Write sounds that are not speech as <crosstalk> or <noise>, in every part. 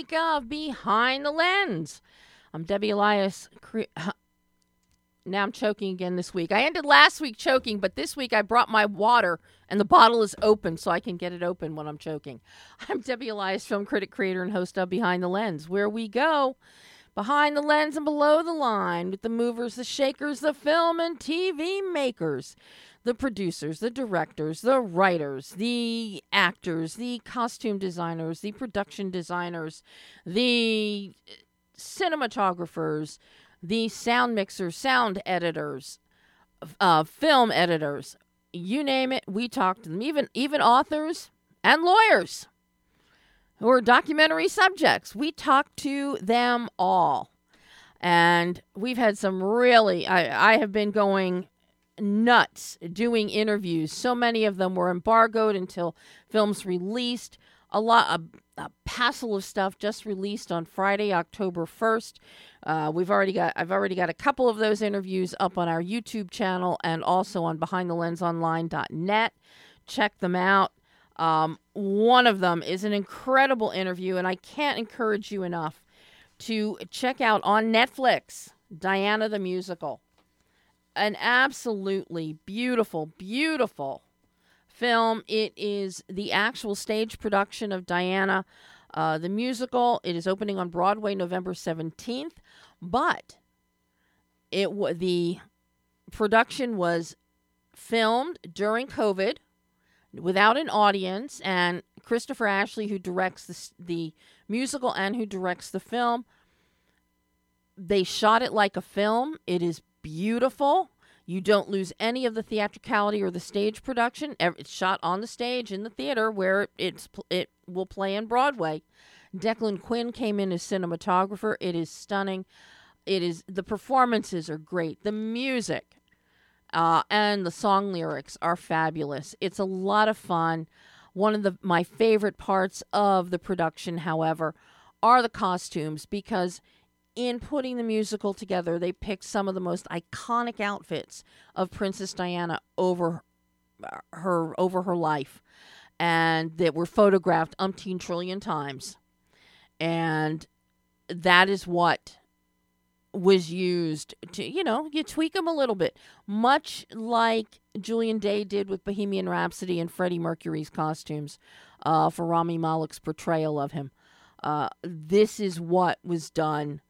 week of Behind the Lens. I'm Debbie Elias. Now I'm choking again this week. I ended last week choking, but this week I brought my water and the bottle is open so I can get it open when I'm choking. <laughs> I'm Debbie Elias, film critic, creator, and host of Behind the Lens, where we go behind the lens and below the line with the movers, the shakers, the film and TV makers the producers, the directors, the writers, the actors, the costume designers, the production designers, the cinematographers, the sound mixers, sound editors, uh, film editors, you name it, we talk to them. Even even authors and lawyers who are documentary subjects, we talk to them all. And we've had some really, I, I have been going nuts doing interviews. So many of them were embargoed until films released. A lot, a, a passel of stuff just released on Friday, October first. Uh, we've already got, I've already got a couple of those interviews up on our YouTube channel and also on BehindTheLensOnline.net. Check them out. Um, one of them is an incredible interview, and I can't encourage you enough to check out on Netflix Diana the Musical an absolutely beautiful, beautiful film. It is the actual stage production of Diana, uh, the musical. It is opening on Broadway November 17th, but it w- the production was filmed during COVID without an audience, and Christopher Ashley, who directs the, the musical and who directs the film, they shot it like a film. It is beautiful. You don't lose any of the theatricality or the stage production. It's shot on the stage in the theater where it's it will play in Broadway. Declan Quinn came in as cinematographer. It is stunning. It is the performances are great. The music uh, and the song lyrics are fabulous. It's a lot of fun. One of the my favorite parts of the production, however, are the costumes because in putting the musical together, they picked some of the most iconic outfits of Princess Diana over her over her life, and that were photographed umpteen trillion times, and that is what was used to you know you tweak them a little bit. Much like julian day did with bohemian rhapsody and freddie mercury's costumes uh, for rami malek's portrayal of him. Uh, this is what was done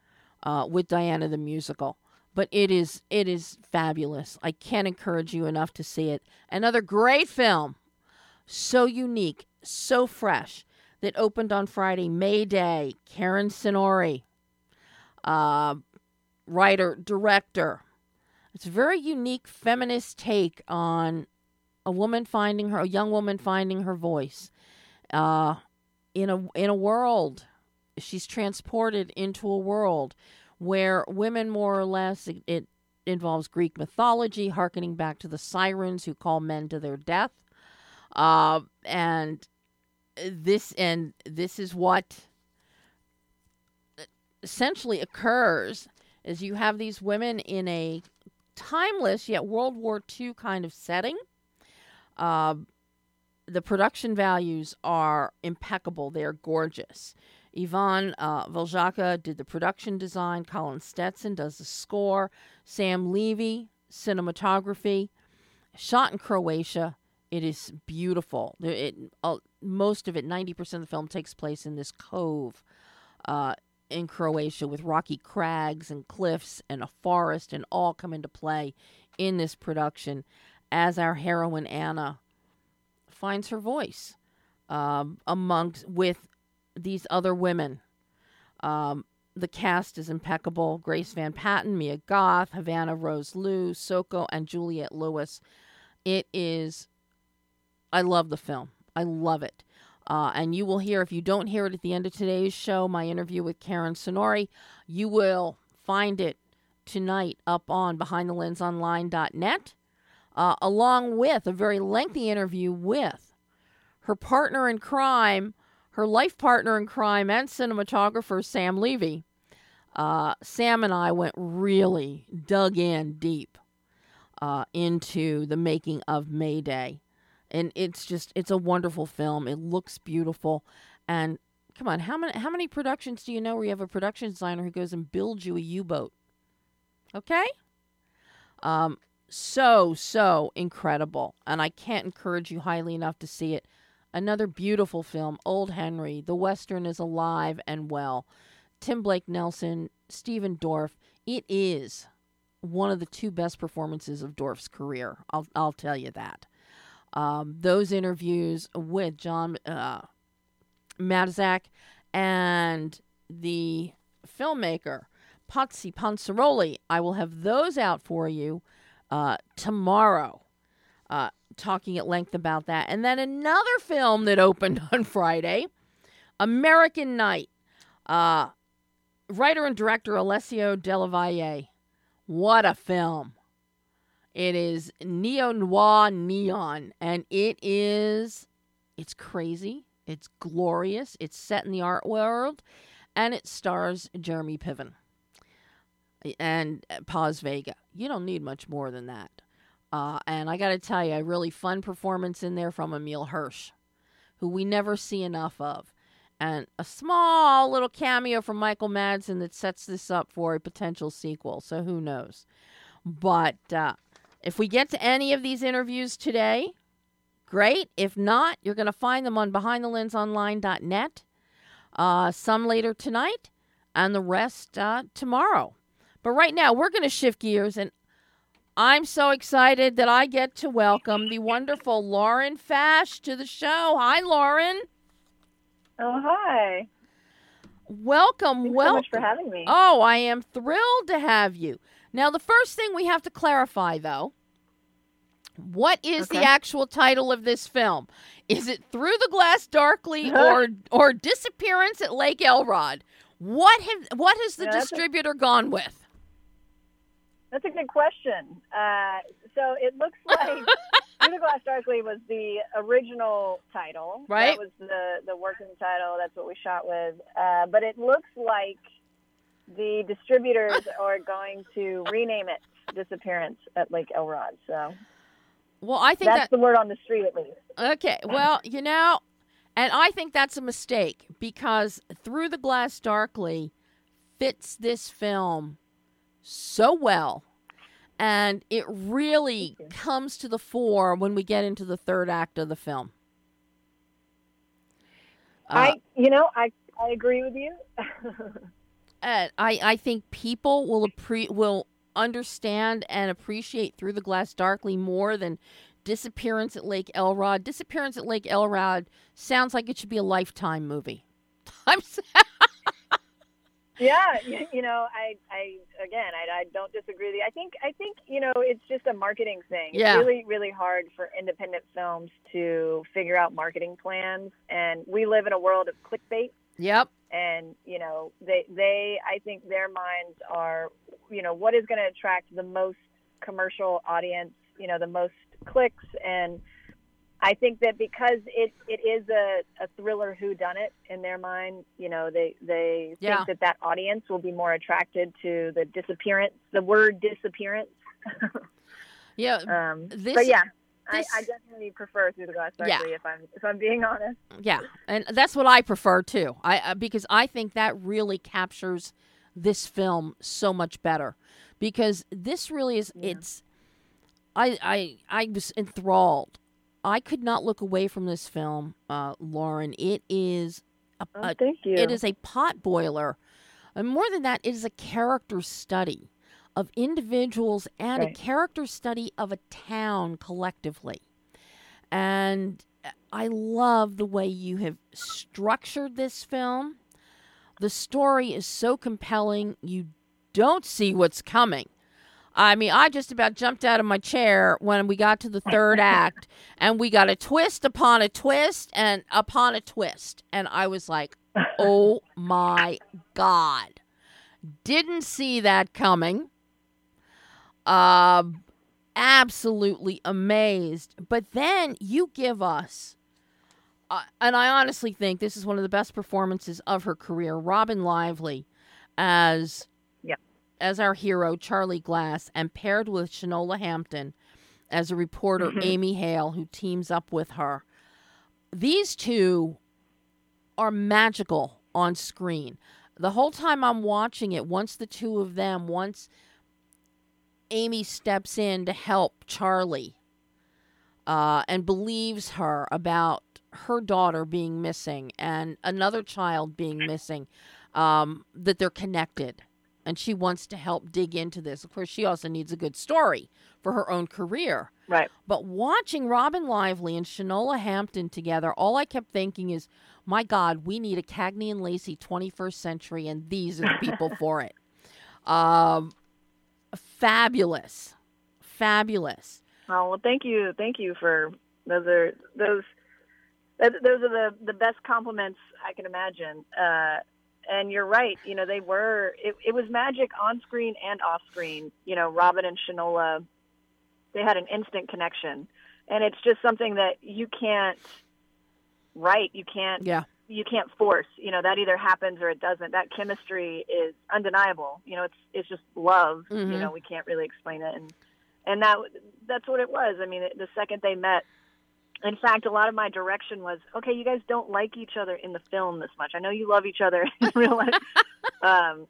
uh, with Diana the musical. But it is it is fabulous. I can't encourage you enough to see it. Another great film, so unique, so fresh that opened on Friday, May Day. Karen Cinorre, uh, writer, director. It's a very unique feminist take on a woman finding her, a young woman finding her voice, uh, in a in a world she's transported into a world where women more or less it, it involves Greek mythology, harkening back to the sirens who call men to their death. Uh, and this and this is what essentially occurs is you have these women in a timeless yet World War II kind of setting. Uh, the production values are impeccable. They're gorgeous. Ivan uh, did the production design. Colin Stetson does the score. Sam Levy, cinematography. Shot in Croatia. It is beautiful. It, uh, most of it, 90% of the film, takes place in this cove uh, in Croatia with rocky crags and cliffs and a forest, and all come into play in this production as our heroine Anna finds her voice um, amongst with these other women. Um, the cast is impeccable. Grace Van Patten, Mia Goth, Havana Rose Liu, Soko, and Juliette Lewis. It is, I love the film. I love it. Uh, and you will hear, if you don't hear it at the end of today's show, my interview with Karen Cinorre, you will find it tonight up on BehindTheLensOnline.net, uh, along with a very lengthy interview with her partner in crime, her life partner in crime and cinematographer, Sam Levy. Uh, Sam and I went really dug in deep uh, into the making of Mayday. and it's just it's a wonderful film. It looks beautiful, and come on, how many how many productions do you know where you have a production designer who goes and builds you a U boat? Okay, um, so so incredible, and I can't encourage you highly enough to see it. Another beautiful film, Old Henry. The Western is alive and well. Tim Blake Nelson, Stephen Dorff. It is one of the two best performances of Dorff's career. I'll I'll tell you that. Um, those interviews with John uh, and the filmmaker Potsy Ponciroli, I will have those out for you uh, tomorrow. Uh, talking at length about that. And then another film that opened <laughs> on Friday, American Night. Uh, writer and director Alessio Della Valle. What a film. It is neo noir neon, and it is, it's crazy. It's glorious. It's set in the art world, and it stars Jeremy Piven and Paz Vega. You don't need much more than that. Uh, and I got to tell you, a really fun performance in there from Emile Hirsch, who we never see enough of. And a small little cameo from Michael Madsen that sets this up for a potential sequel. So who knows? But uh, if we get to any of these interviews today, great. If not, you're going to find them on behindthelensonline.net. Uh, some later tonight, and the rest uh, tomorrow. But right now, we're going to shift gears, and I'm so excited that I get to welcome the wonderful Lauren Fash to the show. Hi, Lauren. Oh, hi. Welcome. Thanks welcome. so much for having me. Oh, I am thrilled to have you. Now, the first thing we have to clarify, though, what is Okay. the actual title of this film? Is it Through the Glass Darkly <laughs> or or Disappearance at Lake Elrod? What have what has the Yeah, that's a- distributor gone with? That's a good question. Uh, so it looks <laughs> like Through the Glass Darkly was the original title. Right. That was the, the working title. That's what we shot with. Uh, but it looks like the distributors <laughs> are going to rename it Disappearance at Lake Elrod. So Well, I think that's that the word on the street, at least. Okay. Well, you know, and I think that's a mistake because Through the Glass Darkly fits this film so well. And it really comes to the fore when we get into the third act of the film. Uh, I, you know, I, I agree with you. <laughs> I, I think people will appre- will understand and appreciate Through the Glass Darkly more than Disappearance at Lake Elrod. Disappearance at Lake Elrod sounds like it should be a lifetime movie. <laughs> I'm Yeah, you, know, I, I again, I, I don't disagree with you. I think, I think, you know, it's just a marketing thing. Yeah. It's really, really hard for independent films to figure out marketing plans, and we live in a world of clickbait. Yep. And you know, they, they, I think their minds are, you know, what is going to attract the most commercial audience, you know, the most clicks, and I think that because it, it is a, a thriller who done it in their mind, you know, they they Yeah. think that that audience will be more attracted to the disappearance, the word disappearance. <laughs> Yeah. <laughs> Um, This- but yeah, this- I, I definitely prefer through the glass Yeah. if I'm if I'm being honest. Yeah, and that's what I prefer too. I uh, because I think that really captures this film so much better because this really is Yeah. it's I I I was enthralled. I could not look away from this film, uh, Lauren. It is a, Oh, a thank you. it is a pot boiler. And more than that, it is a character study of individuals and a character study of a town collectively. And I love the way you have structured this film. The story is so compelling, you don't see what's coming. I mean, I just about jumped out of my chair when we got to the third <laughs> act, and we got a twist upon a twist and upon a twist. And I was like, oh my God. Didn't see that coming. Um, absolutely amazed. But then you give us, uh, and I honestly think this is one of the best performances of her career, Robin Lively as. As our hero Charlie Glass, and paired with Shanola Hampton as a reporter, Mhm. Amy Hale, who teams up with her. These two are magical on screen. The whole time I'm watching it, once the two of them, once Amy steps in to help Charlie uh, and believes her about her daughter being missing and another child being missing, um, that they're connected. And she wants to help dig into this. Of course, she also needs a good story for her own career. Right. But watching Robin Lively and Shanola Hampton together, all I kept thinking is, my God, we need a Cagney and Lacey 21st century, and these are the people <laughs> for it. Um, fabulous, fabulous. Oh well, thank you, thank you for those are those those are the the best compliments I can imagine. Uh, and you're right. You know, they were. It, it was magic on screen and off screen. You know, Robin and Shanola, they had an instant connection, and it's just something that you can't write. You can't. Yeah. You can't force. You know, that either happens or it doesn't. That chemistry is undeniable. You know, it's it's just love. Mhm. You know, we can't really explain it, and and that that's what it was. I mean, the second they met. In fact, a lot of my direction was, okay, you guys don't like each other in the film this much. I know you love each other <laughs> in real life, <laughs> um,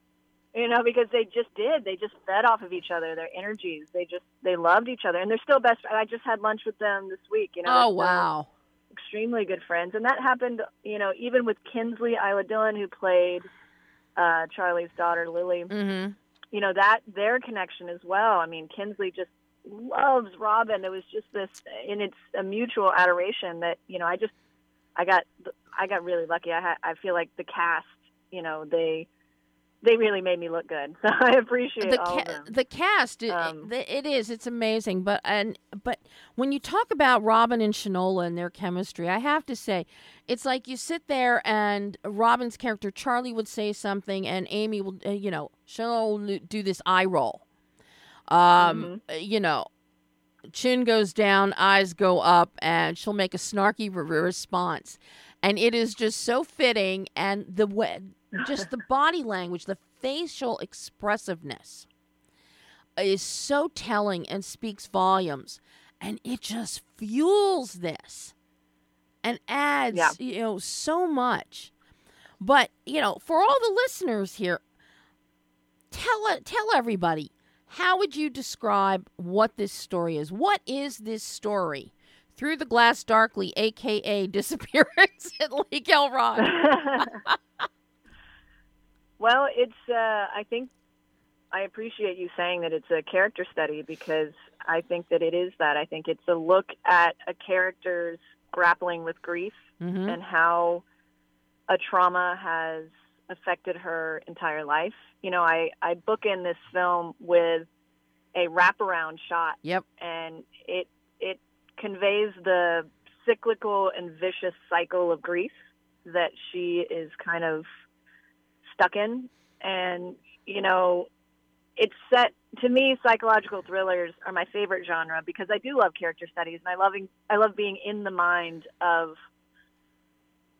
you know, because they just did. They just fed off of each other, their energies. They just they loved each other, and they're still best. Friends. I just had lunch with them this week. You know, Oh, wow. extremely good friends, and that happened. You know, even with Kinsley Isla Dillon, who played uh, Charlie's daughter Lily Mm-hmm. you know that their connection as well. I mean, Kinsley just loves Robin. It was just this, and it's a mutual adoration that you know. I just, I got, I got really lucky. I ha- I feel like the cast, you know, they, they really made me look good. <laughs> So I appreciate the all ca- of them. the cast it, Um, it, is it's amazing but and but when you talk about Robin and Shanola and their chemistry I have to say it's like you sit there and Robin's character Charlie would say something and Amy will uh, you know Shanola will do this eye roll um uh, you know chin goes down eyes go up and she'll make a snarky re- response. And it is just so fitting and the way just the body language the facial expressiveness is so telling and speaks volumes. And it just fuels this and adds Yeah. you know so much. But you know for all the listeners here tell tell everybody how would you describe what this story is what is this story through the glass darkly aka <laughs> disappearance at lake elrod <laughs> well, it's. Uh, I think I appreciate you saying that it's a character study because I think that it is that. I think it's a look at a character's grappling with grief mm-hmm. and how a trauma has affected her entire life. You know, I, I book in this film with a wraparound shot. Yep. And it it conveys the cyclical and vicious cycle of grief that she is kind of stuck in. And you know it's set to me psychological thrillers are my favorite genre because I do love character studies and I loving I love being in the mind of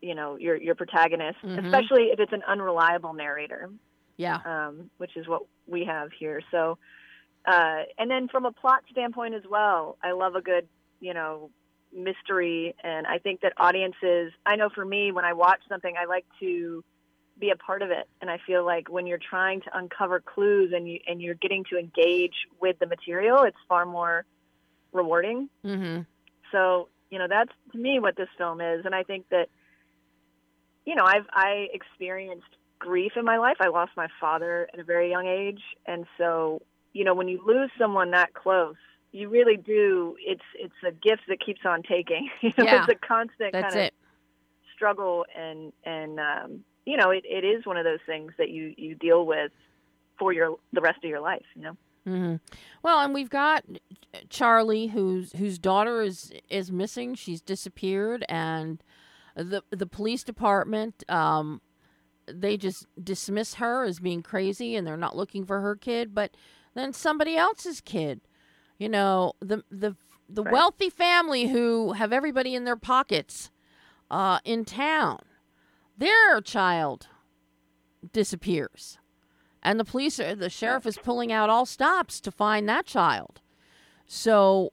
you know your your protagonist Mhm. especially if it's an unreliable narrator yeah um, which is what we have here. So, uh, and then from a plot standpoint as well, I love a good, you know, mystery. And I think that audiences, I know for me, when I watch something, I like to be a part of it. And I feel like when you're trying to uncover clues and you and you're getting to engage with the material, it's far more rewarding. mm-hmm. So, you know, that's to me what this film is. And I think that, you know, I've I experienced grief in my life. I lost my father at a very young age. And so, you know, when you lose someone that close, you really do it's it's a gift that keeps on taking. <laughs> You know, Yeah. it's a constant kind of it struggle and and um you know, it, it is one of those things that you you deal with for your the rest of your life, you know. Mm-hmm. Well, and we've got Charlie, whose whose daughter is is missing. She's disappeared, and the the police department um, they just dismiss her as being crazy, and they're not looking for her kid, but then somebody else's kid. You know, the the the Right. wealthy family who have everybody in their pockets uh, in town. Their child disappears and the police are, the sheriff is pulling out all stops to find that child so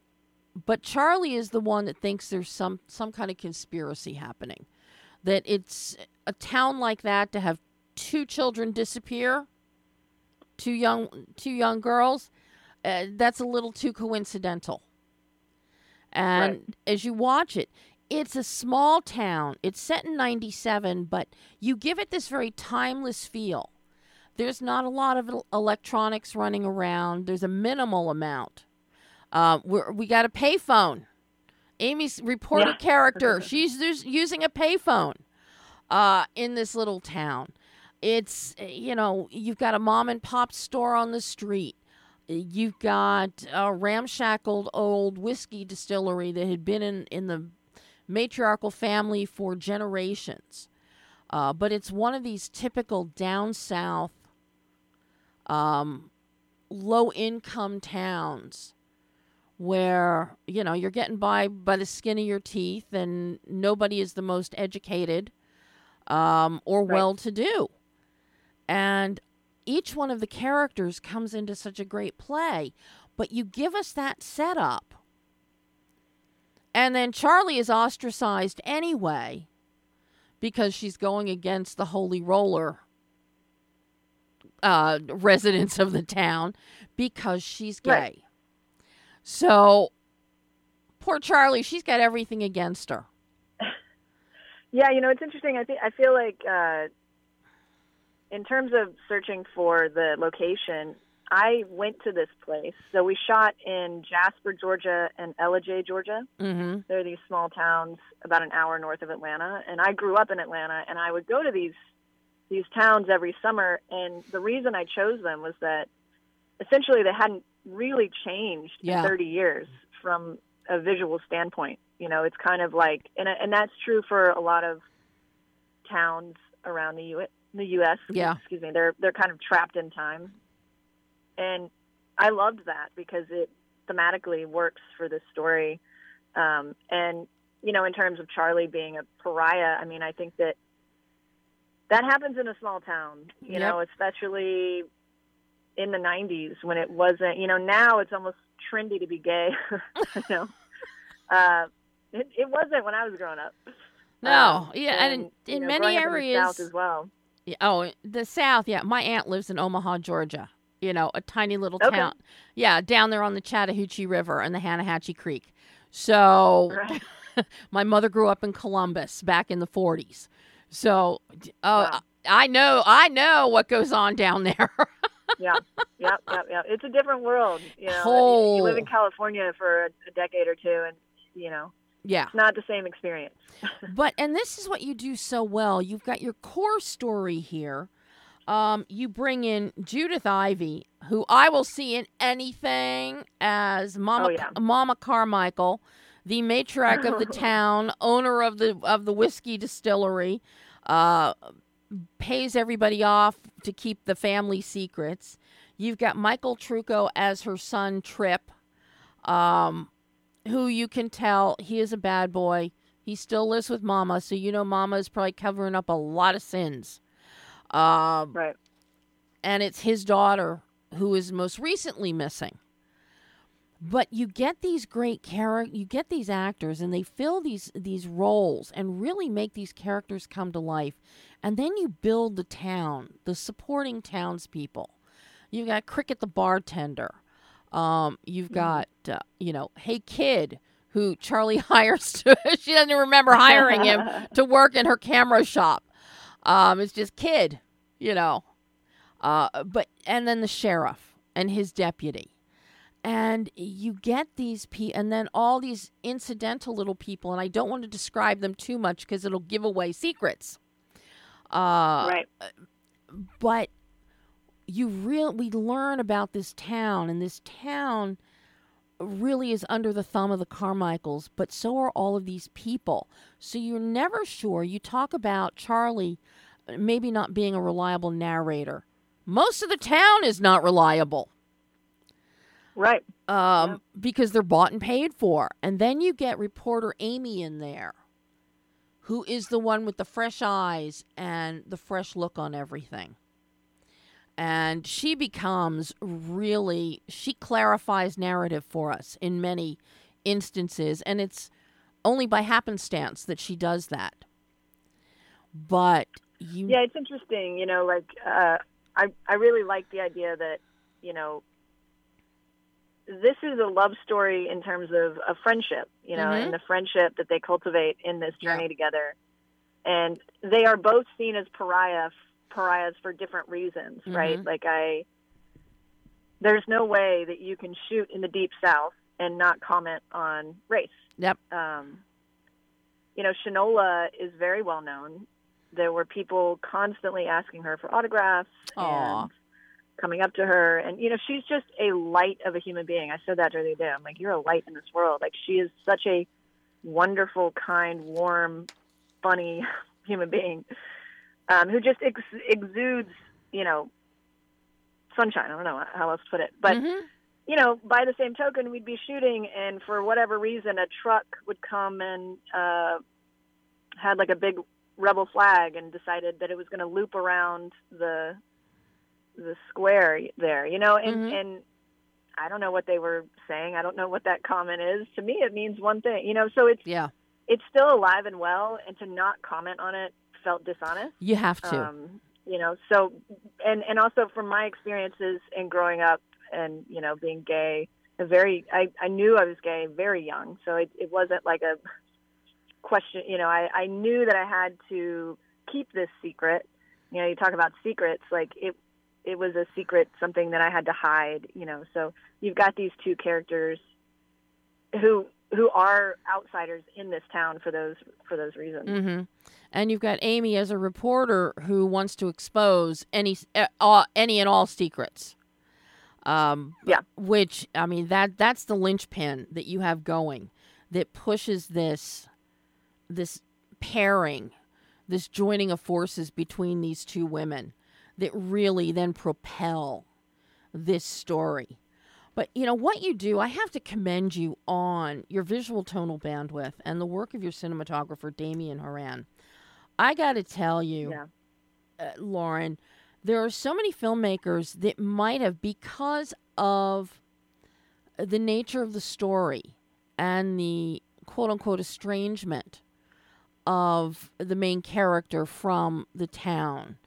but Charlie is the one that thinks there's some some kind of conspiracy happening. That it's a town like that to have two children disappear, two young two young girls, uh, that's a little too coincidental. And Right. as you watch it, it's a small town. It's set in 97, but you give it this very timeless feel. There's not a lot of electronics running around. There's a minimal amount. Uh, we're, we got a payphone. Amy's reporter Yeah. character, she's using a payphone uh, in this little town. It's, you know, you've got a mom and pop store on the street. You've got a ramshackled old whiskey distillery that had been in, in the matriarchal family for generations. Uh, but it's one of these typical down south, um, low income towns where you know you're getting by by the skin of your teeth, and nobody is the most educated um, or Right. well to do, and each one of the characters comes into such a great play. But you give us that setup. And then Charlie is ostracized anyway because she's going against the holy roller uh, residents of the town because she's gay. Right. So poor Charlie, she's got everything against her. <laughs> Yeah, you know, it's interesting. I think I feel like uh, in terms of searching for the location, I went to this place. So we shot in Jasper, Georgia, and Ellijay, Georgia. Mm-hmm. They're these small towns about an hour north of Atlanta, and I grew up in Atlanta, and I would go to these these towns every summer. And the reason I chose them was that essentially they hadn't really changed Yeah. in 30 years from a visual standpoint. You know, it's kind of like, and and that's true for a lot of towns around the U the U.S. Yeah. Excuse me, they're they're kind of trapped in time, and I loved that because it thematically works for this story. Um, and you know, in terms of Charlie being a pariah, I mean, I think that that happens in a small town. You Yep. know, especially in the '90s when it wasn't. You know, now it's almost trendy to be gay. <laughs> you know, uh, it, it wasn't when I was growing up. No, Um, yeah, and in, in know, many growing up in the areas, South as well. Yeah, oh, the South. Yeah, my aunt lives in Omaha, Georgia. You know, a tiny little Okay. town. Yeah, down there on the Chattahoochee River and the Hannahatchee Creek. So Right. <laughs> my mother grew up in Columbus back in the 40s. So, oh, Wow. I know, I know what goes on down there. <laughs> yeah, yeah, yeah, yeah. It's a different world. You know, Oh. you live in California for a, a decade or two, and you know, yeah. it's not the same experience. <laughs> But and this is what you do so well. You've got your core story here. Um, you bring in Judith Ivey, who I will see in anything as Mama Oh, yeah. Mama Carmichael, the matriarch of the <laughs> town, owner of the of the whiskey distillery, uh, pays everybody off to keep the family secrets. You've got Michael Trucco as her son Trip, um, who you can tell he is a bad boy. He still lives with Mama, so you know Mama is probably covering up a lot of sins. Um, Right. and it's his daughter who is most recently missing. But you get these great characters, you get these actors, and they fill these these roles and really make these characters come to life. And then you build the town, the supporting townspeople. You've got Cricket the bartender. Um, you've got uh, you know, Hey Kid, who Charlie <laughs> hires to. she doesn't even remember hiring him <laughs> to work in her camera shop. Um, it's just Kid, you know. Uh, but and then the sheriff and his deputy, and you get these pe and then all these incidental little people, and I don't want to describe them too much because it'll give away secrets. Uh, right. but you real we learn about this town and this town really is under the thumb of the Carmichaels, but so are all of these people. So you're never sure. You talk about Charlie uh, maybe not being a reliable narrator. Most of the town is not reliable Right. um, because they're bought and paid for. And then you get reporter Amy in there, who is the one with the fresh eyes and the fresh look on everything. And she becomes really, she clarifies narrative for us in many instances, and it's only by happenstance that she does that. But you, Yeah, it's interesting. You know, like uh, I I really like the idea that you know this is a love story in terms of a friendship. You know, Mhm. and the friendship that they cultivate in this journey Yeah. together, and they are both seen as pariah pariahs for different reasons, right? Mhm. Like I, there's no way that you can shoot in the deep south and not comment on race. Yep. Um, you know, Shanola is very well known. There were people constantly asking her for autographs Aw. and coming up to her. And, you know, she's just a light of a human being. I said that the other day. I'm like, you're a light in this world. Like, she is such a wonderful, kind, warm, funny <laughs> human being um, who just ex- exudes, you know, sunshine. I don't know how else to put it. But, Mhm. you know, by the same token, we'd be shooting, and for whatever reason, a truck would come and uh, had like a big rebel flag and decided that it was going to loop around the the square there, you know, and Mhm. and I don't know what they were saying. I don't know what that comment is. To me, it means one thing, you know. So it's yeah, it's still alive and well, and to not comment on it felt dishonest you have to. um, you know so and and also from my experiences in growing up and you know being gay a very i i knew i was gay very young so it, it wasn't like a question you know i i knew that i had to keep this secret you know you talk about secrets like it it was a secret something that i had to hide you know so you've got these two characters who who are outsiders in this town for those for those reasons hmm And you've got Amy as a reporter who wants to expose any uh, any and all secrets. Um, Yeah. Which I mean that that's the linchpin that you have going that pushes this this pairing, this joining of forces between these two women that really then propel this story. But you know what you do, I have to commend you on your visual tonal bandwidth and the work of your cinematographer Damien Horan. I got to tell you, yeah uh, Lauren, there are so many filmmakers that might have, because of the nature of the story and the quote unquote estrangement of the main character from the town,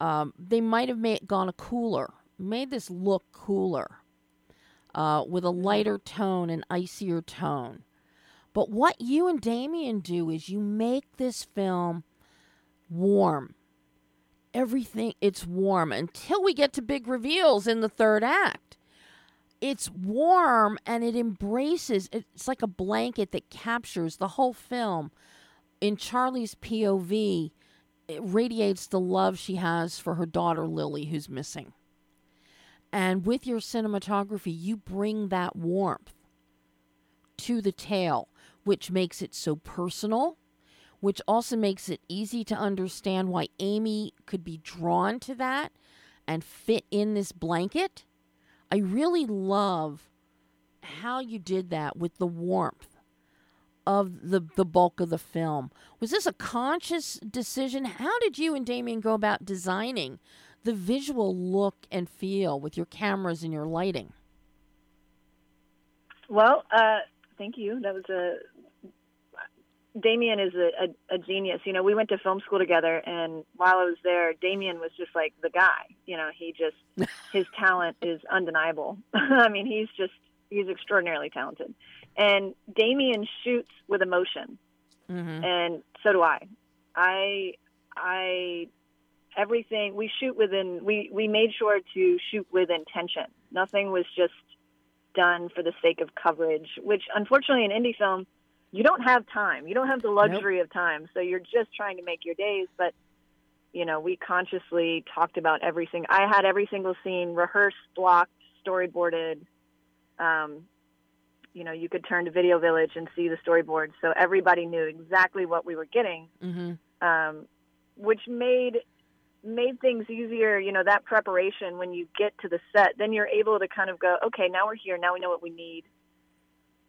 um, they might have made gone a cooler, made this look cooler, uh, with a lighter tone, an icier tone. But what you and Damien do is you make this film warm. Everything it's warm until we get to big reveals in the third act. It's warm and it embraces it's like a blanket that captures the whole film. In Charlie's POV, radiates the love she has for her daughter Lily who's missing. And with your cinematography, you bring that warmth to the tale, which makes it so personal which also makes it easy to understand why Amy could be drawn to that and fit in this blanket. I really love how you did that with the warmth of the the bulk of the film. Was this a conscious decision? How did you and Damien go about designing the visual look and feel with your cameras and your lighting? Well, uh, thank you. That was a Damien is a, a, a genius. You know, we went to film school together, and while I was there, Damien was just like the guy. You know, he just <laughs> his talent is undeniable. <laughs> I mean, he's just he's extraordinarily talented, and Damien shoots with emotion, Mm-hmm. and so do I. I I everything we shoot within we we made sure to shoot with intention. Nothing was just done for the sake of coverage, which unfortunately in indie film you don't have time. You don't have the luxury of time. So you're just trying to make your days, but you know, we consciously talked about every single I had every single scene rehearsed, blocked, storyboarded. Um, you know, you could turn to Video Village and see the storyboard, so everybody knew exactly what we were getting Mm-hmm. um, which made made things easier. You know, that preparation when you get to the set, then you're able to kind of go, okay, now we're here. Now we know what we need.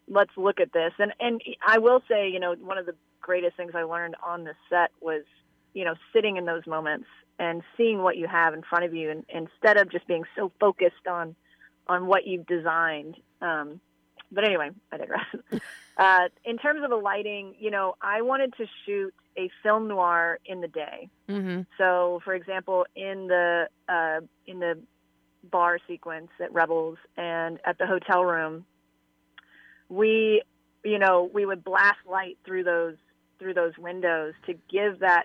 Let's look at this. And and I will say, you know, one of the greatest things I learned on the set was, you know, sitting in those moments and seeing what you have in front of you, and instead of just being so focused on on what you've designed. Um, but anyway, I digress. <laughs> uh, in terms of the lighting, you know, I wanted to shoot a film noir in the day. Mm-hmm. So, for example, in the uh, in the bar sequence at Rebels and at the hotel room, we, you know, we would blast light through those through those windows to give that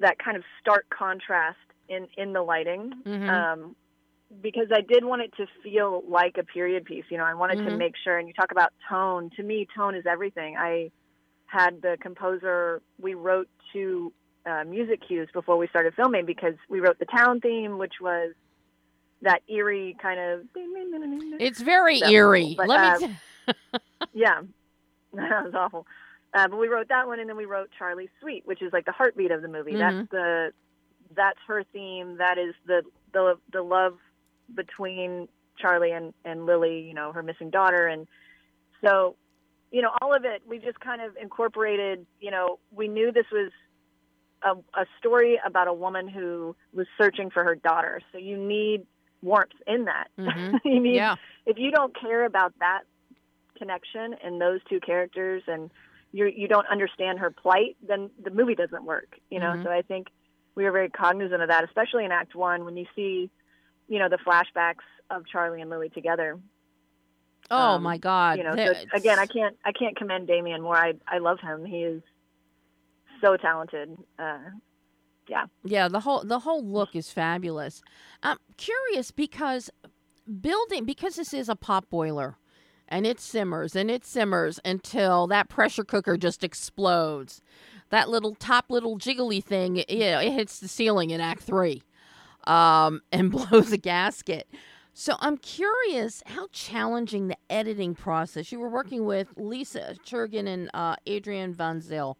that kind of stark contrast in in the lighting. Mhm. Um, because I did want it to feel like a period piece. You know, I wanted to Mhm. make sure. And you talk about tone. To me, tone is everything. I had the composer. We wrote two uh, music cues before we started filming because we wrote the town theme, which was that eerie kind of. It's very eerie. but, Let me. uh, t- <laughs> Yeah, <laughs> that was awful. Uh, but we wrote that one, and then we wrote Charlie Sweet, which is like the heartbeat of the movie. Mhm. That's the that's her theme. That is the the the love between Charlie and and Lily. You know, her missing daughter, and so you know all of it. We just kind of incorporated. You know, we knew this was. A, a story about a woman who was searching for her daughter. So you need warmth in that. Mhm. <laughs> you need yeah. if you don't care about that connection and those two characters and you you don't understand her plight then the movie doesn't work you know Mhm. so i think we were very cognizant of that especially in act 1 when you see you know the flashbacks of charlie and lily together Oh um, my God. you know so again i can't i can't commend damien more i i love him he is so talented uh yeah. Yeah, the whole the whole look is fabulous. I'm curious because building because this is a pot boiler and it simmers and it simmers until that pressure cooker just explodes. That little top little jiggly thing, you know, it hits the ceiling in Act Three, um, <laughs> and blows a gasket. So I'm curious how challenging the editing process. You were working with Lisa Churgin and uh, Adrian Van Zyl.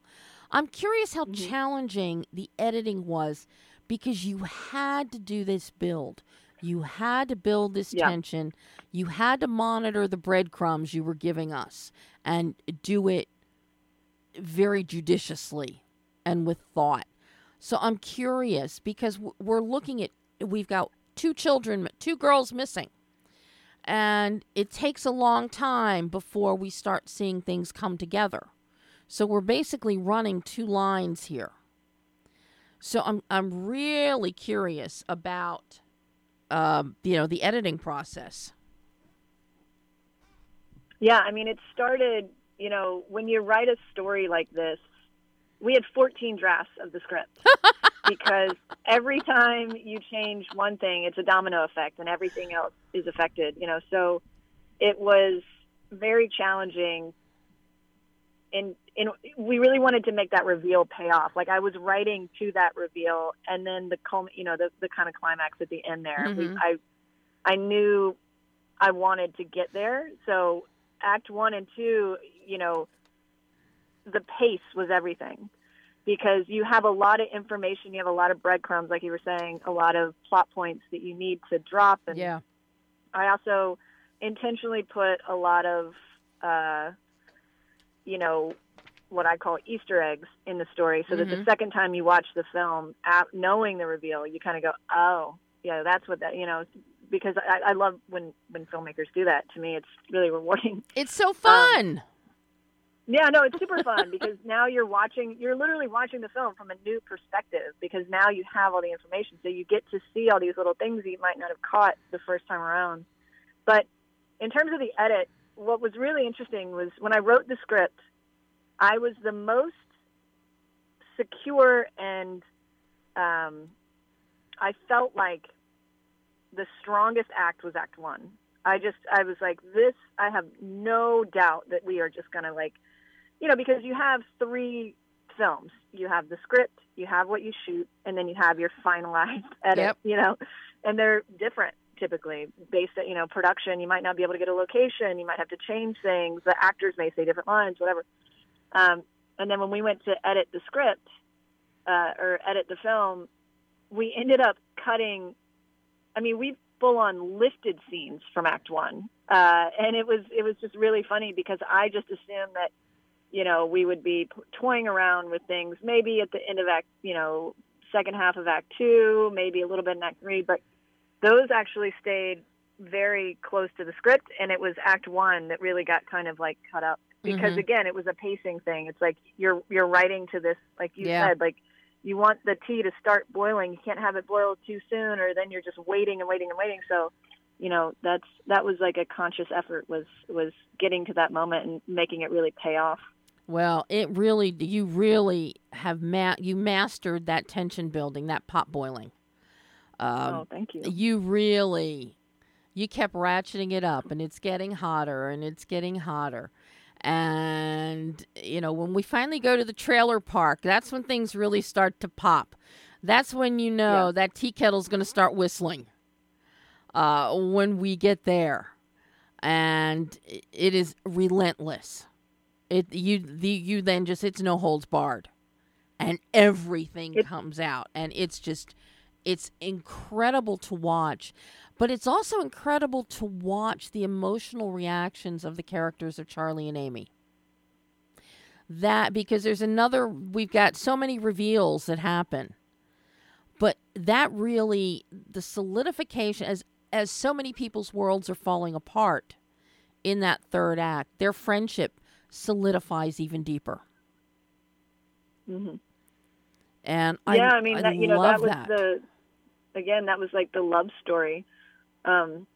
I'm curious how Mhm. challenging the editing was because you had to do this build. You had to build this Yeah. tension. You had to monitor the breadcrumbs you were giving us and do it very judiciously and with thought. So I'm curious because we're looking at, we've got two children, two girls missing. And it takes a long time before we start seeing things come together. So we're basically running two lines here. So I'm I'm really curious about um, you know the editing process. Yeah, I mean, it started, you know, when you write a story like this, we had 14 drafts of the script <laughs> because every time you change one thing, it's a domino effect and everything else is affected, you know. So it was very challenging. And, and we really wanted to make that reveal pay off. Like I was writing to that reveal, and then the culm- you know, the, the kind of climax at the end there. We, Mhm. I, I knew I wanted to get there. So act one and two, you know, the pace was everything because you have a lot of information, you have a lot of breadcrumbs, like you were saying, a lot of plot points that you need to drop. And Yeah. I also intentionally put a lot of, uh, you know, what I call Easter eggs in the story, so that the Mhm. second time you watch the film, knowing the reveal, you kind of go, "Oh, yeah, that's what that," you know, because I, I love when when filmmakers do that. To me, it's really rewarding. It's so fun. Yeah, no, it's super fun <laughs> because now you're watching, you're literally watching the film from a new perspective because now you have all the information. So you get to see all these little things that you might not have caught the first time around. But in terms of the edit, what was really interesting was when I wrote the script, I was the most secure and um, I felt like the strongest act was act one. I just, I was like, this, I have no doubt that we are just going to like, you know, because you have three films. You have the script, you have what you shoot, and then you have your finalized <laughs> edit, Yep. you know, and they're different typically based at, you know, production. You might not be able to get a location. You might have to change things. The actors may say different lines, whatever. Um, and then when we went to edit the script uh, or edit the film, we ended up cutting. I mean, we full on lifted scenes from Act One, uh, and it was it was just really funny because I just assumed that you know we would be toying around with things maybe at the end of Act you know second half of Act Two, maybe a little bit in Act Three, but those actually stayed very close to the script, and it was Act One that really got kind of like cut up because Mhm. again, it was a pacing thing. It's like you're you're writing to this, like you Yeah. said, like you want the tea to start boiling. You can't have it boil too soon, or then you're just waiting and waiting and waiting. So, you know, that's that was like a conscious effort was was getting to that moment and making it really pay off. Well, it really you really have ma- you mastered that tension building, that pot boiling. Um, oh, thank you. you really you kept ratcheting it up and it's getting hotter and it's getting hotter and you know when we finally go to the trailer park that's when things really start to pop that's when you know Yeah. that tea kettle's going to start whistling uh, when we get there and it is relentless it you the you then just it's no holds barred. And everything It- comes out. And it's just it's incredible to watch. But it's also incredible to watch the emotional reactions of the characters of Charlie and Amy. That because there's another we've got so many reveals that happen. But that really the solidification as as so many people's worlds are falling apart in that third act their friendship solidifies even deeper hmm and yeah, I, I, mean, I that, you know, that was the again, that was like the love story. Um,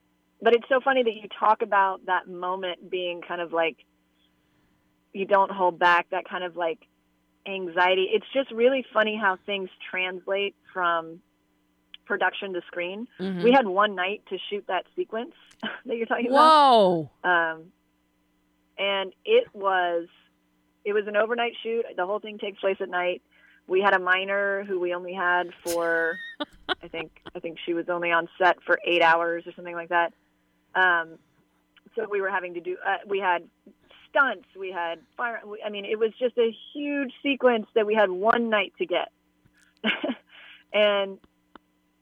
but it's so funny that you talk about that moment being kind of like you don't hold back, that kind of like anxiety. It's just really funny how things translate from production to screen. Mhm. We had one night to shoot that sequence <laughs> that you're talking about. whoa Um, and it was it was an overnight shoot. The whole thing takes place at night. We had a minor who we only had for I think I think she was only on set for eight hours or something like that. Um, so we were having to do uh, we had stunts, we had fire. I mean, it was just a huge sequence that we had one night to get. <laughs> and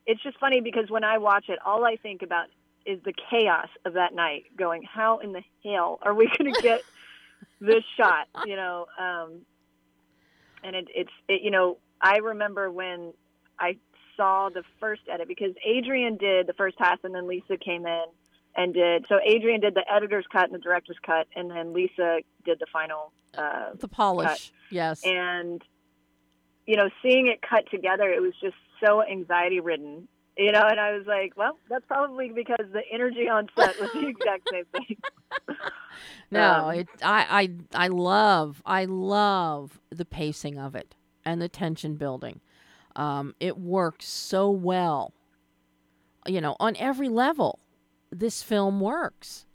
it's just funny because when I watch it, all I think about is the chaos of that night. Going, how in the hell are we <laughs> going to get this shot? You know, um, and it, it's it, you know I remember when I saw the first edit because Adrian did the first half and then Lisa came in and did so Adrian did the editor's cut and the director's cut and then Lisa did the final uh, the polish yes and you know seeing it cut together it was just so anxiety ridden you know and I was like well that's probably because the energy on set was the exact same thing <laughs> No, Um, it. I, I I love I love the pacing of it and the tension building. Um, it works so well. You know, on every level, this film works.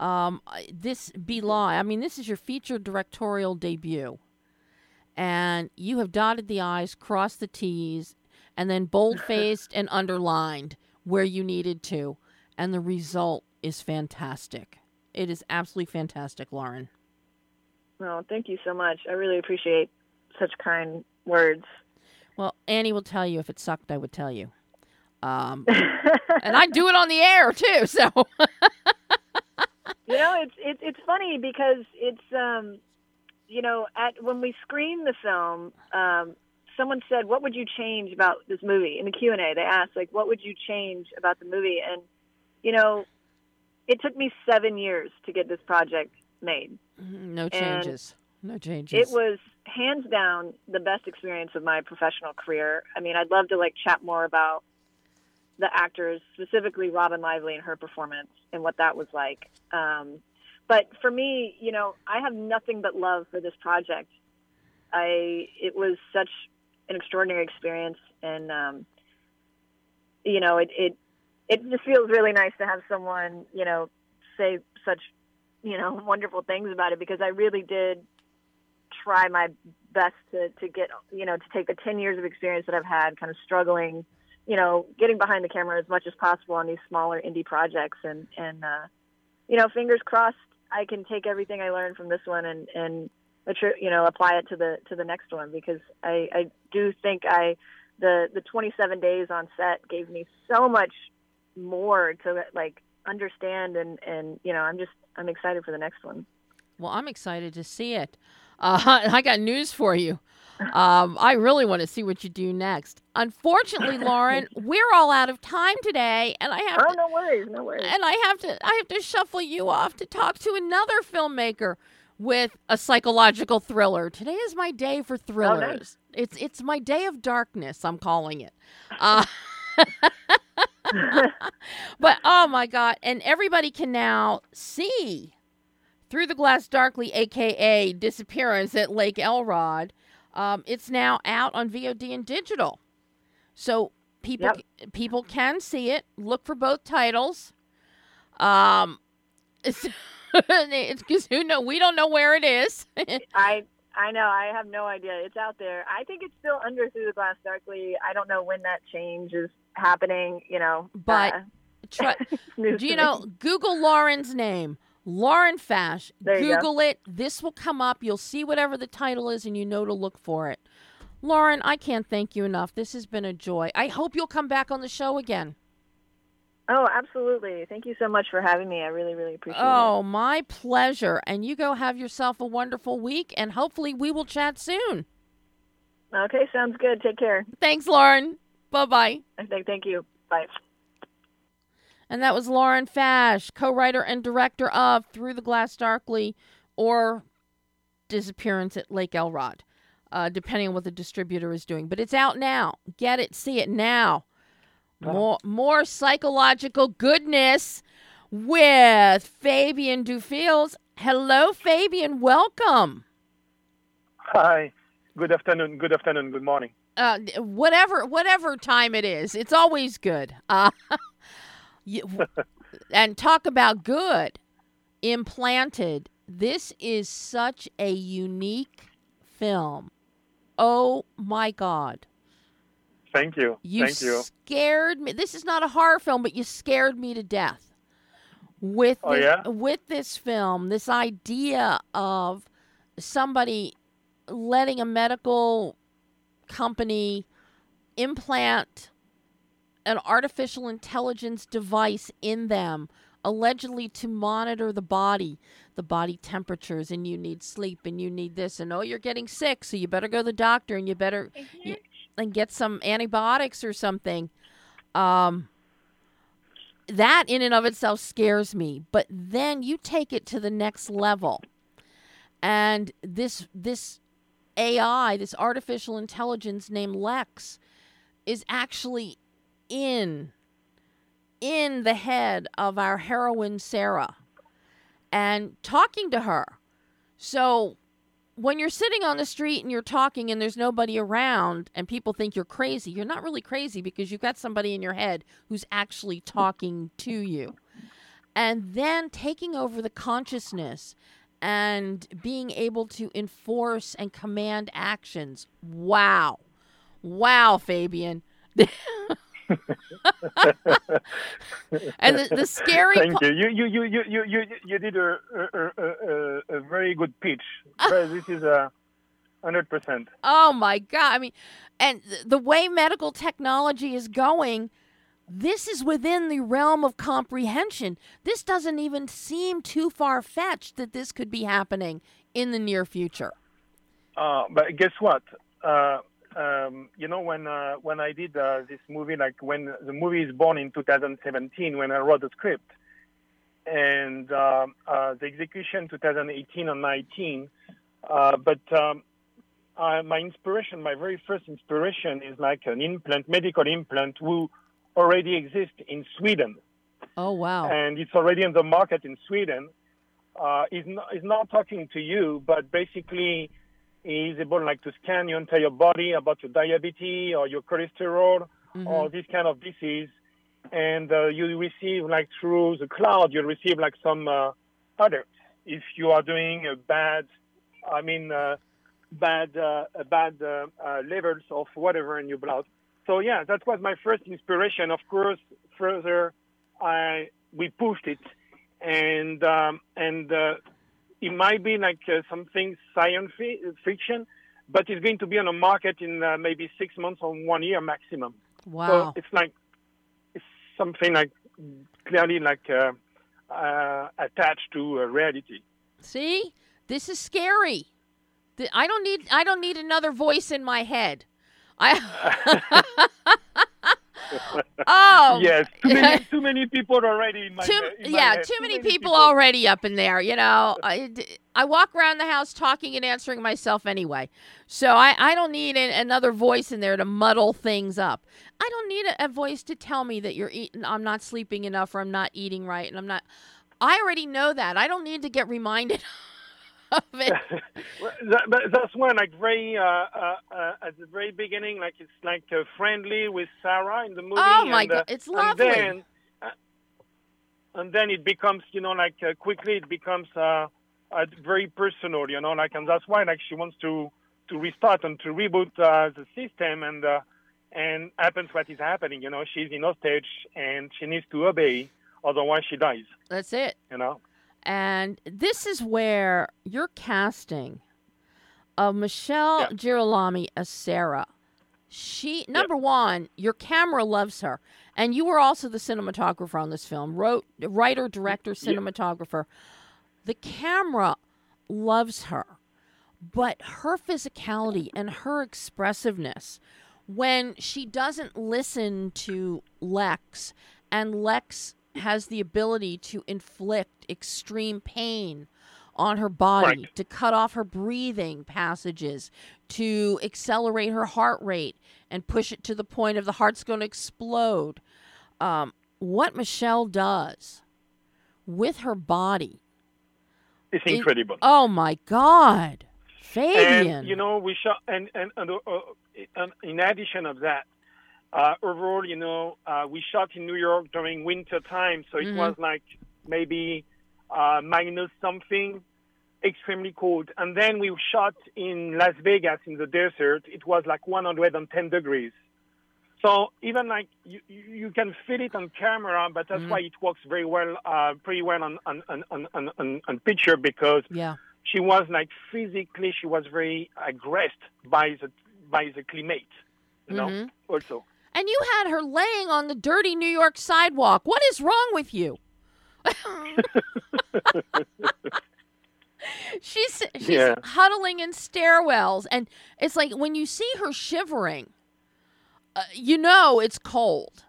Um, this Belie, I mean, this is your feature directorial debut, and you have dotted the i's, crossed the t's, and then bold faced and underlined where you needed to, and the result is fantastic. It is absolutely fantastic, Lauren. well thank you so much I really appreciate such kind words Well, Annie will tell you if it sucked, I would tell you. Um, <laughs> and I do it on the air too. So you know it's it's it's funny because it's um you know at when we screened the film um someone said what would you change about this movie? In the q&a they asked like what would you change about the movie? And you know it took me seven years to get this project made. No changes. No changes. it was hands down the best experience of my professional career. I mean i'd love to like chat more about the actors specifically Robyn Lively and her performance and what that was like. Um, but for me you know i have nothing but love for this project. I it was such an extraordinary experience. And um, you know it, it it just feels really nice to have someone you know say such you know <laughs> wonderful things about it because i really did try my best to to get you know to take the 10 years of experience that I've had kind of struggling you know getting behind the camera as much as possible on these smaller indie projects. And and uh you know fingers crossed I can take everything I learned from this one and and you know apply it to the to the next one because I I do think I the the 27 days on set gave me so much more to like understand and and you know I'm just I'm excited for the next one. well, I'm excited to see it. Uh, <laughs> I got news for you. Um, I really want to see what you do next. Unfortunately, <laughs> Lauren, we're all out of time today, and I have Oh, to, no worries, no worries. and I have to I have to shuffle you off to talk to another filmmaker with a psychological thriller. Today is my day for thrillers. It's it's my day of darkness. I'm calling it. <laughs> Uh, <laughs> but oh my god! And everybody can now see through the glass darkly, aka disappearance at Lake Elrod. Um, it's now out on VOD and digital, so people people can see it. Look for both titles. Um, <laughs> <laughs> because who know we don't know where it is. <laughs> I I know. I have no idea. It's out there. I think it's still under Through the Glass Darkly. I don't know when that change is happening. You know, But uh, Try, <laughs> do you know? Google Lauren's name, Lauren Fash. You go. Google it. This will come up. You'll see whatever the title is, and you know to look for it. Lauren, I can't thank you enough. This has been a joy. I hope you'll come back on the show again. Oh, absolutely. Thank you so much for having me. I really, really appreciate it. Oh, my pleasure. And you go have yourself a wonderful week, and hopefully we will chat soon. Okay, sounds good. Take care. Thanks, Lauren. Bye bye. I. Thank you. Bye. And that was Lauren Fash, co writer and director of Through the Glass Darkly or Disappearance at Lake Elrod, uh, depending on what the distributor is doing. But it's out now. Get it, see it now. More, more psychological goodness with Fabian Dufiels. Hello, Fabian. Welcome. Hi. Good afternoon. Good afternoon. Good morning. uh, whatever whatever time it is, it's always good. <laughs> Uh, you, <laughs> and talk about good implanted. This is such a unique film. Oh my God! Thank you. You Thank you. scared me. This is not a horror film, but you scared me to death with Oh, this, yeah? with this film. This idea of somebody letting a medical company implant an artificial intelligence device in them allegedly to monitor the body the body temperatures and you need sleep and you need this and oh you're getting sick so you better go to the doctor and you better you, and get some antibiotics or something um that in and of itself scares me but then you take it to the next level and this this AI, this artificial intelligence named Lex, is actually in in the head of our heroine Sarah and talking to her. So when you're sitting on the street and you're talking and there's nobody around and people think you're crazy, you're not really crazy because you've got somebody in your head who's actually talking to you. And then taking over the consciousness and being able to enforce and command actions. Wow. Wow, Fabian. <laughs> and the, the scary Thank pa- you. You you you you you you, did a a, a, a, a very good pitch. <laughs> This is a hundred percent. Oh my god. I mean, and the way medical technology is going, this is within the realm of comprehension. This doesn't even seem too far fetched that this could be happening in the near future. Uh, but guess what? Uh, um, you know when uh, when I did uh, this movie, like when the movie is born in 2017, when I wrote the script, and um, uh, the execution 2018 and 19. Uh, but um, my inspiration, my very first inspiration, is like an implant, medical implant, who already exists in Sweden Oh wow. and it's already on the market in Sweden. Uh, is not is not talking to you, but basically is able like to scan your entire body about your diabetes or your cholesterol Mhm. or this kind of disease, and uh, you receive like through the cloud you receive like some uh, alerts if you are doing a bad, I mean uh, bad uh, bad uh, uh, levels of whatever in your blood. So yeah, that was my first inspiration. Of course, further I we pushed it, and um, and uh, it might be like uh, something science fi- fiction, but it's going to be on the market in uh, maybe six months or one year maximum. Wow. So it's like it's something like clearly like uh, uh, attached to uh, reality. See? This is scary. I don't need I don't need another voice in my head. I <laughs> <laughs> oh yes, too many, <laughs> too many people already in my, too yeah head. too many people already up in there. You know, I, I walk around the house talking and answering myself anyway, so I I don't need an, another voice in there to muddle things up. I don't need a, a voice to tell me that you're eating. I'm not sleeping enough, or I'm not eating right, and I'm not. I already know that. I don't need to get reminded <laughs> <laughs> of it. <laughs> But that's one like very uh, uh, uh, at the very beginning, like it's like uh, friendly with Sarah in the movie. Oh my and, uh, god, it's and lovely. then, uh, and then it becomes, you know, like uh, quickly it becomes uh, uh, very personal, you know, like, and that's why like she wants to to restart and to reboot uh, the system, and uh, and happens what is happening, you know, she's in hostage and she needs to obey, otherwise she dies, That's it. you know. And this is where your casting of Michelle Yeah. Girolami as Sarah. She number one, your camera loves her, and you were also the cinematographer on this film, wrote, writer, director, Yeah. cinematographer. The camera loves her, but her physicality and her expressiveness, when she doesn't listen to Lex, and Lex has the ability to inflict extreme pain on her body, Right. to cut off her breathing passages, to accelerate her heart rate and push it to the point of the heart's going to explode. Um, what Michelle does with her body, It's It- incredible. oh my God, Fabian. And you know, we shot, and and, and uh, uh, and in addition of that, uh, overall, you know, uh, we shot in New York during winter time, so it Mhm. was like maybe uh, minus something, extremely cold. And then we shot in Las Vegas in the desert. It was like 110 degrees. So even like you, you can feel it on camera, but that's Mhm. why it works very well, uh, pretty well on on, on, on, on, on, picture because yeah. she was like physically she was very aggressed by the by the climate you know Mhm. also And you had her laying on the dirty New York sidewalk. What is wrong with you? <laughs> she's she's Yeah. huddling in stairwells, and it's like when you see her shivering, uh, you know it's cold.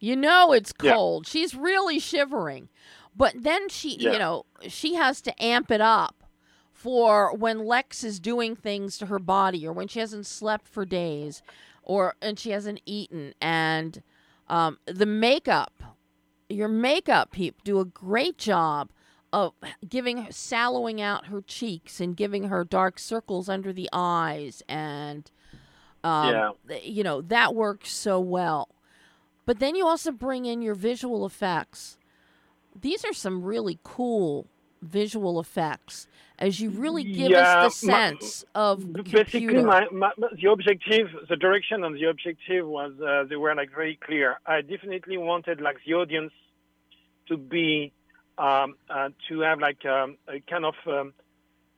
You know it's Yeah. cold. She's really shivering, but then she, Yeah. you know, she has to amp it up for when Lex is doing things to her body, or when she hasn't slept for days, or and she hasn't eaten, and um, the makeup, your makeup people do a great job of giving her sallowing out her cheeks and giving her dark circles under the eyes and um, Yeah. you know that works so well. But then you also bring in your visual effects. These are some really cool visual effects as you really give Yeah, us the my- sense of basically my, my the objective the direction and the objective was uh, they were like very clear. I definitely wanted like the audience to be um, uh, to have like um, a kind of um,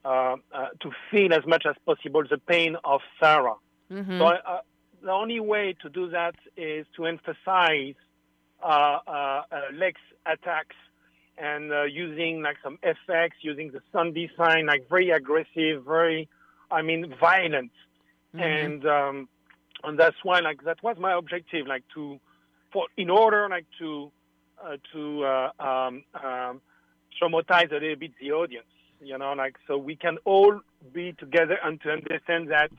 uh, uh, to feel as much as possible the pain of sarah. Mhm. So I, uh, the only way to do that is to emphasize uh, uh, uh, Lex attacks and uh, using like some effects, using the sun design, like very aggressive, very, I mean, violent, Mhm. and um, and that's why like that was my objective, like to, for in order like to uh, to uh, um, um, traumatize a little bit the audience, you know, like so we can all be together and to understand that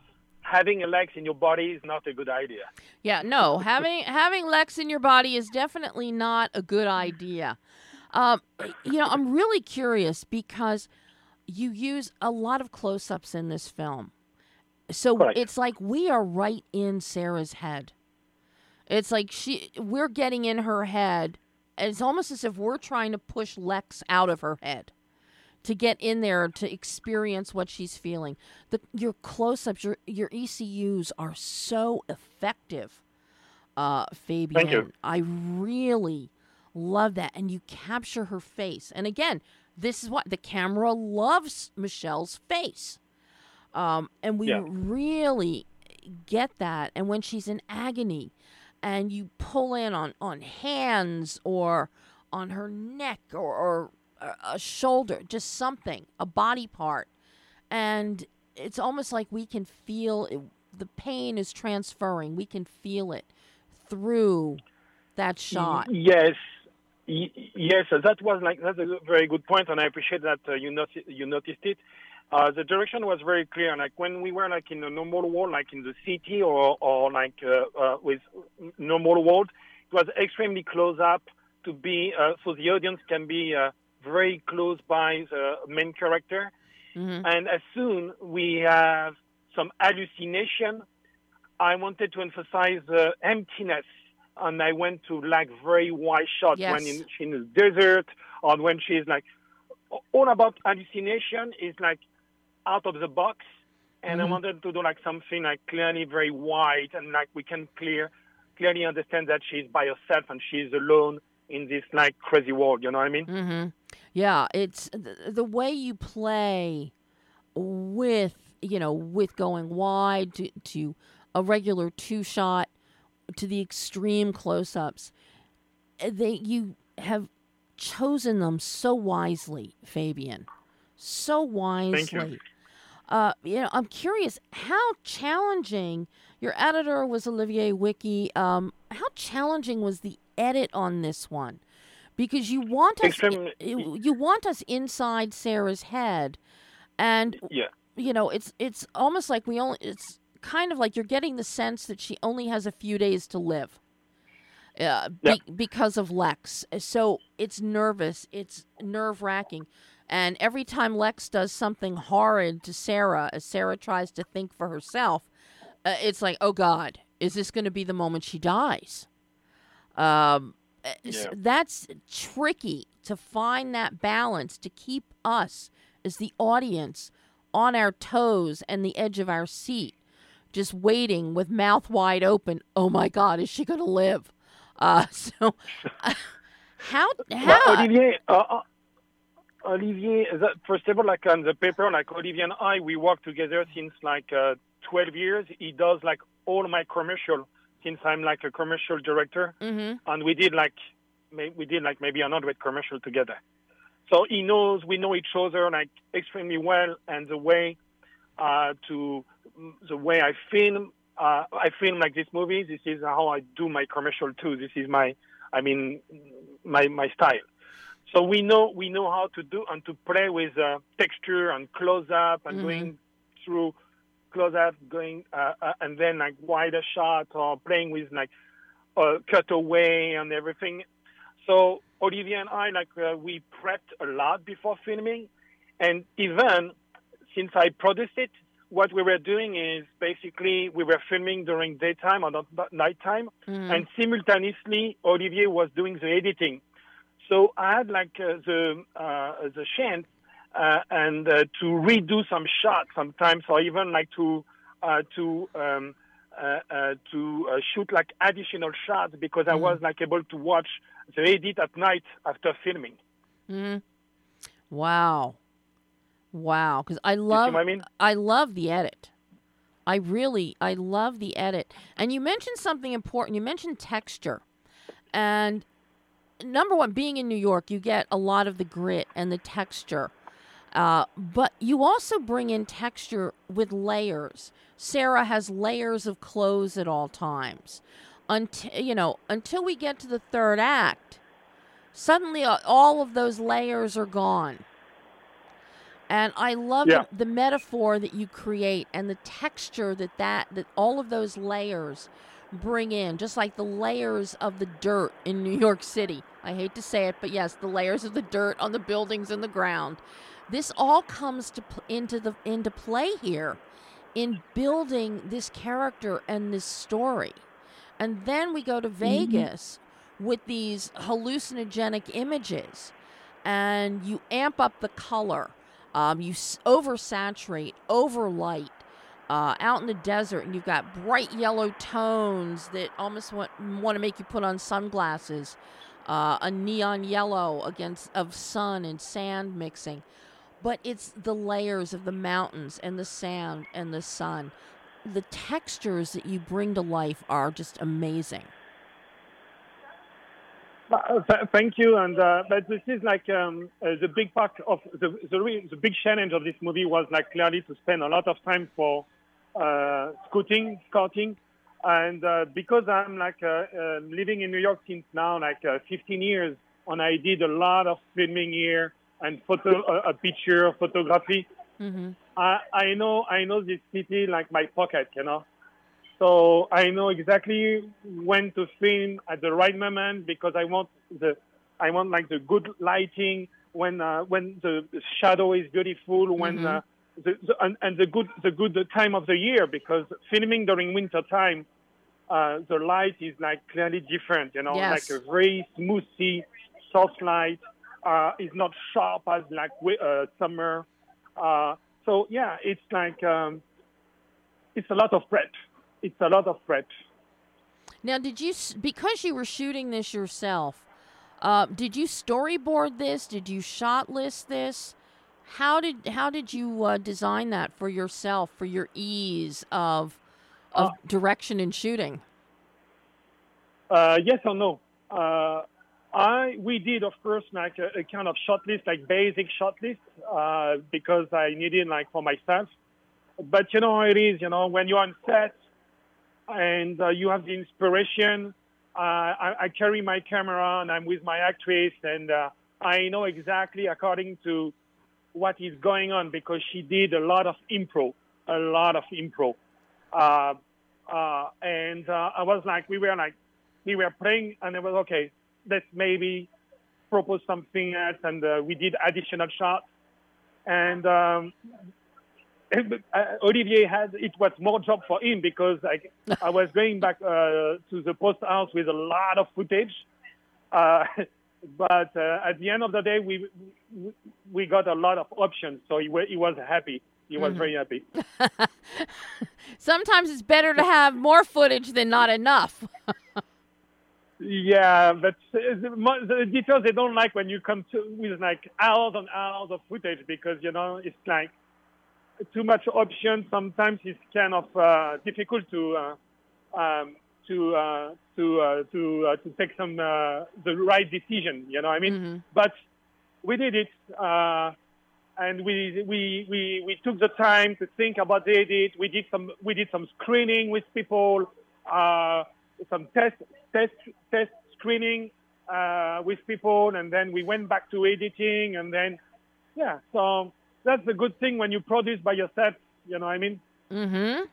having a Lex in your body is not a good idea. Yeah, no, having having Lex in your body is definitely not a good idea. Um, you know, I'm really curious because you use a lot of close-ups in this film, so Correct. it's like we are right in Sarah's head. It's like she, we're getting in her head. and It's almost as if we're trying to push Lex out of her head to get in there to experience what she's feeling. The your close-ups, your your ECUs are so effective, uh, Fabian. you. I really love that, and you capture her face. And again, this is what the camera loves Michelle's face, um, and we Yeah. really get that. And when she's in agony, and you pull in on on hands or on her neck or, or a- shoulder, just something, a body part, and it's almost like we can feel it, the pain is transferring. We can feel it through that shot. Yes, yes, that was like that's a very good point, and I appreciate that uh, you noti- you noticed it. Uh, the direction was very clear. Like when we were like in a normal world, like in the city or or like uh, uh, with normal world, it was extremely close up to be uh, so the audience can be uh, very close by the main character. Mhm. And as soon we have some hallucination, I wanted to emphasize the emptiness, and I went to like very wide shots when in, she's in the desert or when she's like all about hallucination is like out of the box. And Mhm. I wanted to do like something like clearly very wide and like we can clear clearly understand that she's by herself and she's alone in this like crazy world. You know what I mean? Mm-hmm. Yeah, it's the, the way you play with you know with going wide to, to a regular two shot to the extreme close ups. They you have chosen them so wisely, Fabian, so wisely. Thank you. Uh, you know, I'm curious how challenging. Your editor was Olivier Wiki. Um, how challenging was the edit on this one? Because you want us, Extremely- you you want us inside Sarah's head, and Yeah. you know, it's it's almost like we only. It's kind of like you're getting the sense that she only has a few days to live. Uh, be, Yep. because of Lex, so it's nervous, it's nerve wracking, and every time Lex does something horrid to Sarah, as Sarah tries to think for herself, uh, it's like, oh God, is this going to be the moment she dies? Um, uh, Yeah. that's tricky to find that balance to keep us as the audience on our toes and the edge of our seat, just waiting with mouth wide open. Oh my God, is she going to live? Uh, <laughs> so, uh, how how Olivier, uh, uh, Olivier, that, first of all, like on the paper, like Olivier and I, we work together since like uh, 12 years. He does like all my commercial since I'm like a commercial director, hmm and we did like we did like maybe a hundred commercial together. So he knows we know each other like extremely well, and the way uh, to the way I film, uh, I film like this movie. This is how I do my commercial too. This is my, I mean, my my style. So we know we know how to do and to play with uh, texture and close up and Mhm. going through close up, going uh, uh, and then like wider shot or playing with like uh, cutaway and everything. So Olivier and I like uh, we prepped a lot before filming, and even since I produced it, what we were doing is basically we were filming during daytime or not nighttime, Mhm. and simultaneously Olivier was doing the editing. So I had like uh, the uh, the chance uh, and uh, to redo some shots sometimes, or even like to uh, to um, uh, uh, to uh, shoot like additional shots because I Mhm. was like able to watch the edit at night after filming. hmm Wow. Wow. Because I love I mean? I love the edit. I really I love the edit. And you mentioned something important. You mentioned texture. And number one, being in New York, you get a lot of the grit and the texture. Uh, but you also bring in texture with layers. Sarah has layers of clothes at all times. Until you know, until we get to the third act, suddenly uh, all of those layers are gone. And I love Yeah. the, the metaphor that you create and the texture that, that that all of those layers bring in, just like the layers of the dirt in New York City. I hate to say it, but yes, the layers of the dirt on the buildings and the ground. This all comes to into the into play here in building this character and this story. And then we go to mm-hmm. Vegas with these hallucinogenic images and you amp up the color. Um, you oversaturate, overlight uh, out in the desert, and you've got bright yellow tones that almost want, want to make you put on sunglasses. Uh, a neon yellow against of sun and sand mixing, but it's the layers of the mountains and the sand and the sun. The textures that you bring to life are just amazing. Uh, th- thank you, and uh, but this is like um, uh, the big part of the the, re- the big challenge of this movie was like clearly to spend a lot of time for uh, scouting, scouting, and uh, because I'm like uh, uh, living in New York since now like uh, 15 years, and I did a lot of filming here and photo, uh, a picture, photography. Mm-hmm. I I know I know this city like my pocket, you know. So I know exactly when to film at the right moment because I want the I want like the good lighting when uh, when the shadow is beautiful when Mhm. uh, the, the and, and the good the good time of the year because filming during winter time uh, the light is like clearly different you know Yes. like a very smoothie soft light uh, is not sharp as like uh, summer uh, so yeah it's like um, it's a lot of prep it's a lot of prep Now, did you because you were shooting this yourself? Uh, did you storyboard this? Did you shot list this? How did how did you uh, design that for yourself for your ease of of Uh, direction and shooting? Uh, yes or no? Uh, I we did of course like a, a kind of shot list, like basic shot list, uh, because I needed like for myself. But you know how it is, you know, when you're on set and uh, you have the inspiration. Uh, I, I carry my camera and I'm with my actress, and uh, I know exactly according to what is going on because she did a lot of improv, a lot of improv. Uh, uh, and uh, I was like, we were like, we were playing, and it was okay. Let's maybe propose something else, and we did additional shots. And um, <laughs> Olivier had it was more job for him because like I was going back uh, to the post house with a lot of footage. Uh, <laughs> but uh, at the end of the day, we we- got a lot of options, so he, he was happy. He was Mhm. very happy. <laughs> Sometimes it's better to have more footage than not enough. Yeah, but the details they don't like when you come to with like hours and hours of footage because you know it's like too much option. Sometimes it's kind of uh, difficult to uh, um, to uh, to uh, to uh, to take some uh, the right decision. You know, I mean, Mhm. but we did it. Uh, and we, we, we, we took the time to think about the edit. We did some, we did some screening with people, uh, some test, test, test screening uh, with people, and then we went back to editing, and then, yeah. So that's the good thing when you produce by yourself. You know what I mean? Mm-hmm.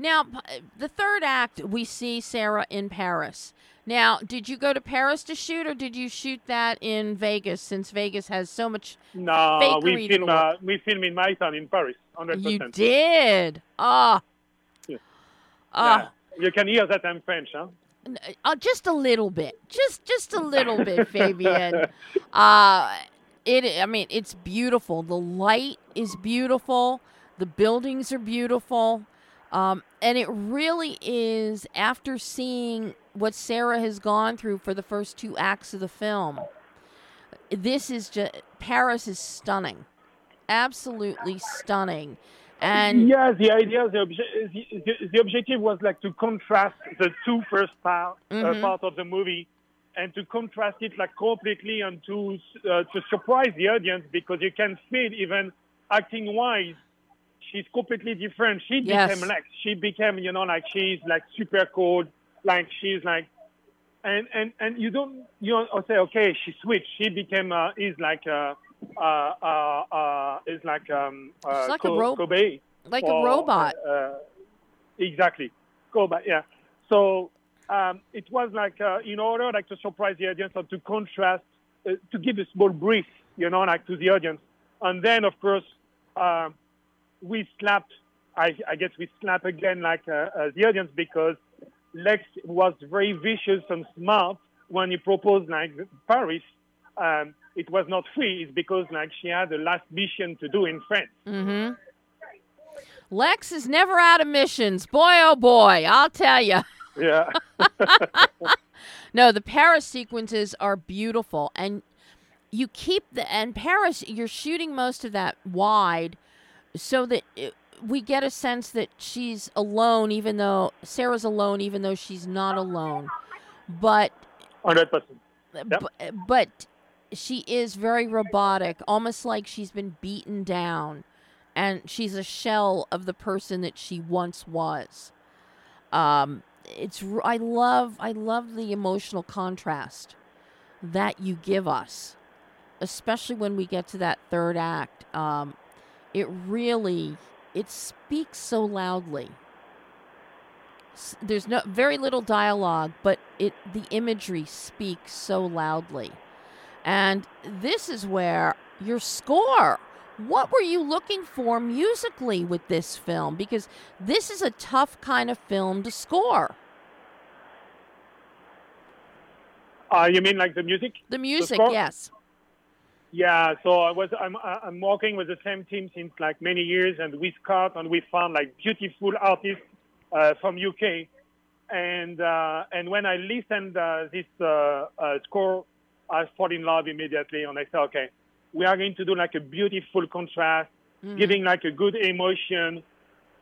Now, the third act, we see Sarah in Paris. Now, did you go to Paris to shoot, or did you shoot that in Vegas? Since Vegas has so much, No, we film, uh, we film in my town in Paris, 100%. you did. Ah, Yeah. ah, You can hear that I'm French, huh? uh, just a little bit, just just a little bit, <laughs> Fabian. Uh it. I mean, it's beautiful. The light is beautiful. The buildings are beautiful. Um, and it really is after seeing what Sarah has gone through for the first two acts of the film. This is just Paris is stunning, absolutely stunning, and yeah, the idea, the, obje- the, the, the objective was like to contrast the two first part, Mhm. uh, part of the movie, and to contrast it like completely and to uh, to surprise the audience because you can feel even acting wise, she's completely different. She Yes. became like she became, you know, like she's like super cold, like she's like. And, and and you don't you don't say okay she switched she became uh, is like uh, uh, uh, uh, is like um, uh, She's like a Ko- ro- Kobe like a robot. Uh, exactly, Kobe. Yeah. So um, it was like uh, in order like to surprise the audience or to contrast, uh, to give a small brief, you know, like to the audience, and then of course um we slapped. I, I guess we slap again like uh, uh, the audience because Lex was very vicious and smart when he proposed like Paris. Um, it was not free. It's because like she had a last mission to do in France. Mm-hmm. Lex is never out of missions. Boy, oh boy, I'll tell you. <laughs> Yeah. <laughs> No, the Paris sequences are beautiful, and you keep the and Paris. You're shooting most of that wide, so that it, we get a sense that she's alone, even though Sarah's alone, even though she's not alone. But Hundred percent. but, but she is very robotic, almost like she's been beaten down, and she's a shell of the person that she once was. Um, it's I love I love the emotional contrast that you give us, especially when we get to that third act. Um, it really it speaks so loudly. There's no very little dialogue, but it the imagery speaks so loudly. And this is where your score. What were you looking for musically with this film? Because this is a tough kind of film to score. Uh, you mean like the music? The music, the yes. Yeah, so I was I'm I'm working with the same team since like many years, and we Scott and we found like beautiful artists uh, from UK, and uh, and when I listened uh, this uh, uh, score, I fall in love immediately, and I said, okay, we are going to do like a beautiful contrast, mm-hmm. giving like a good emotion,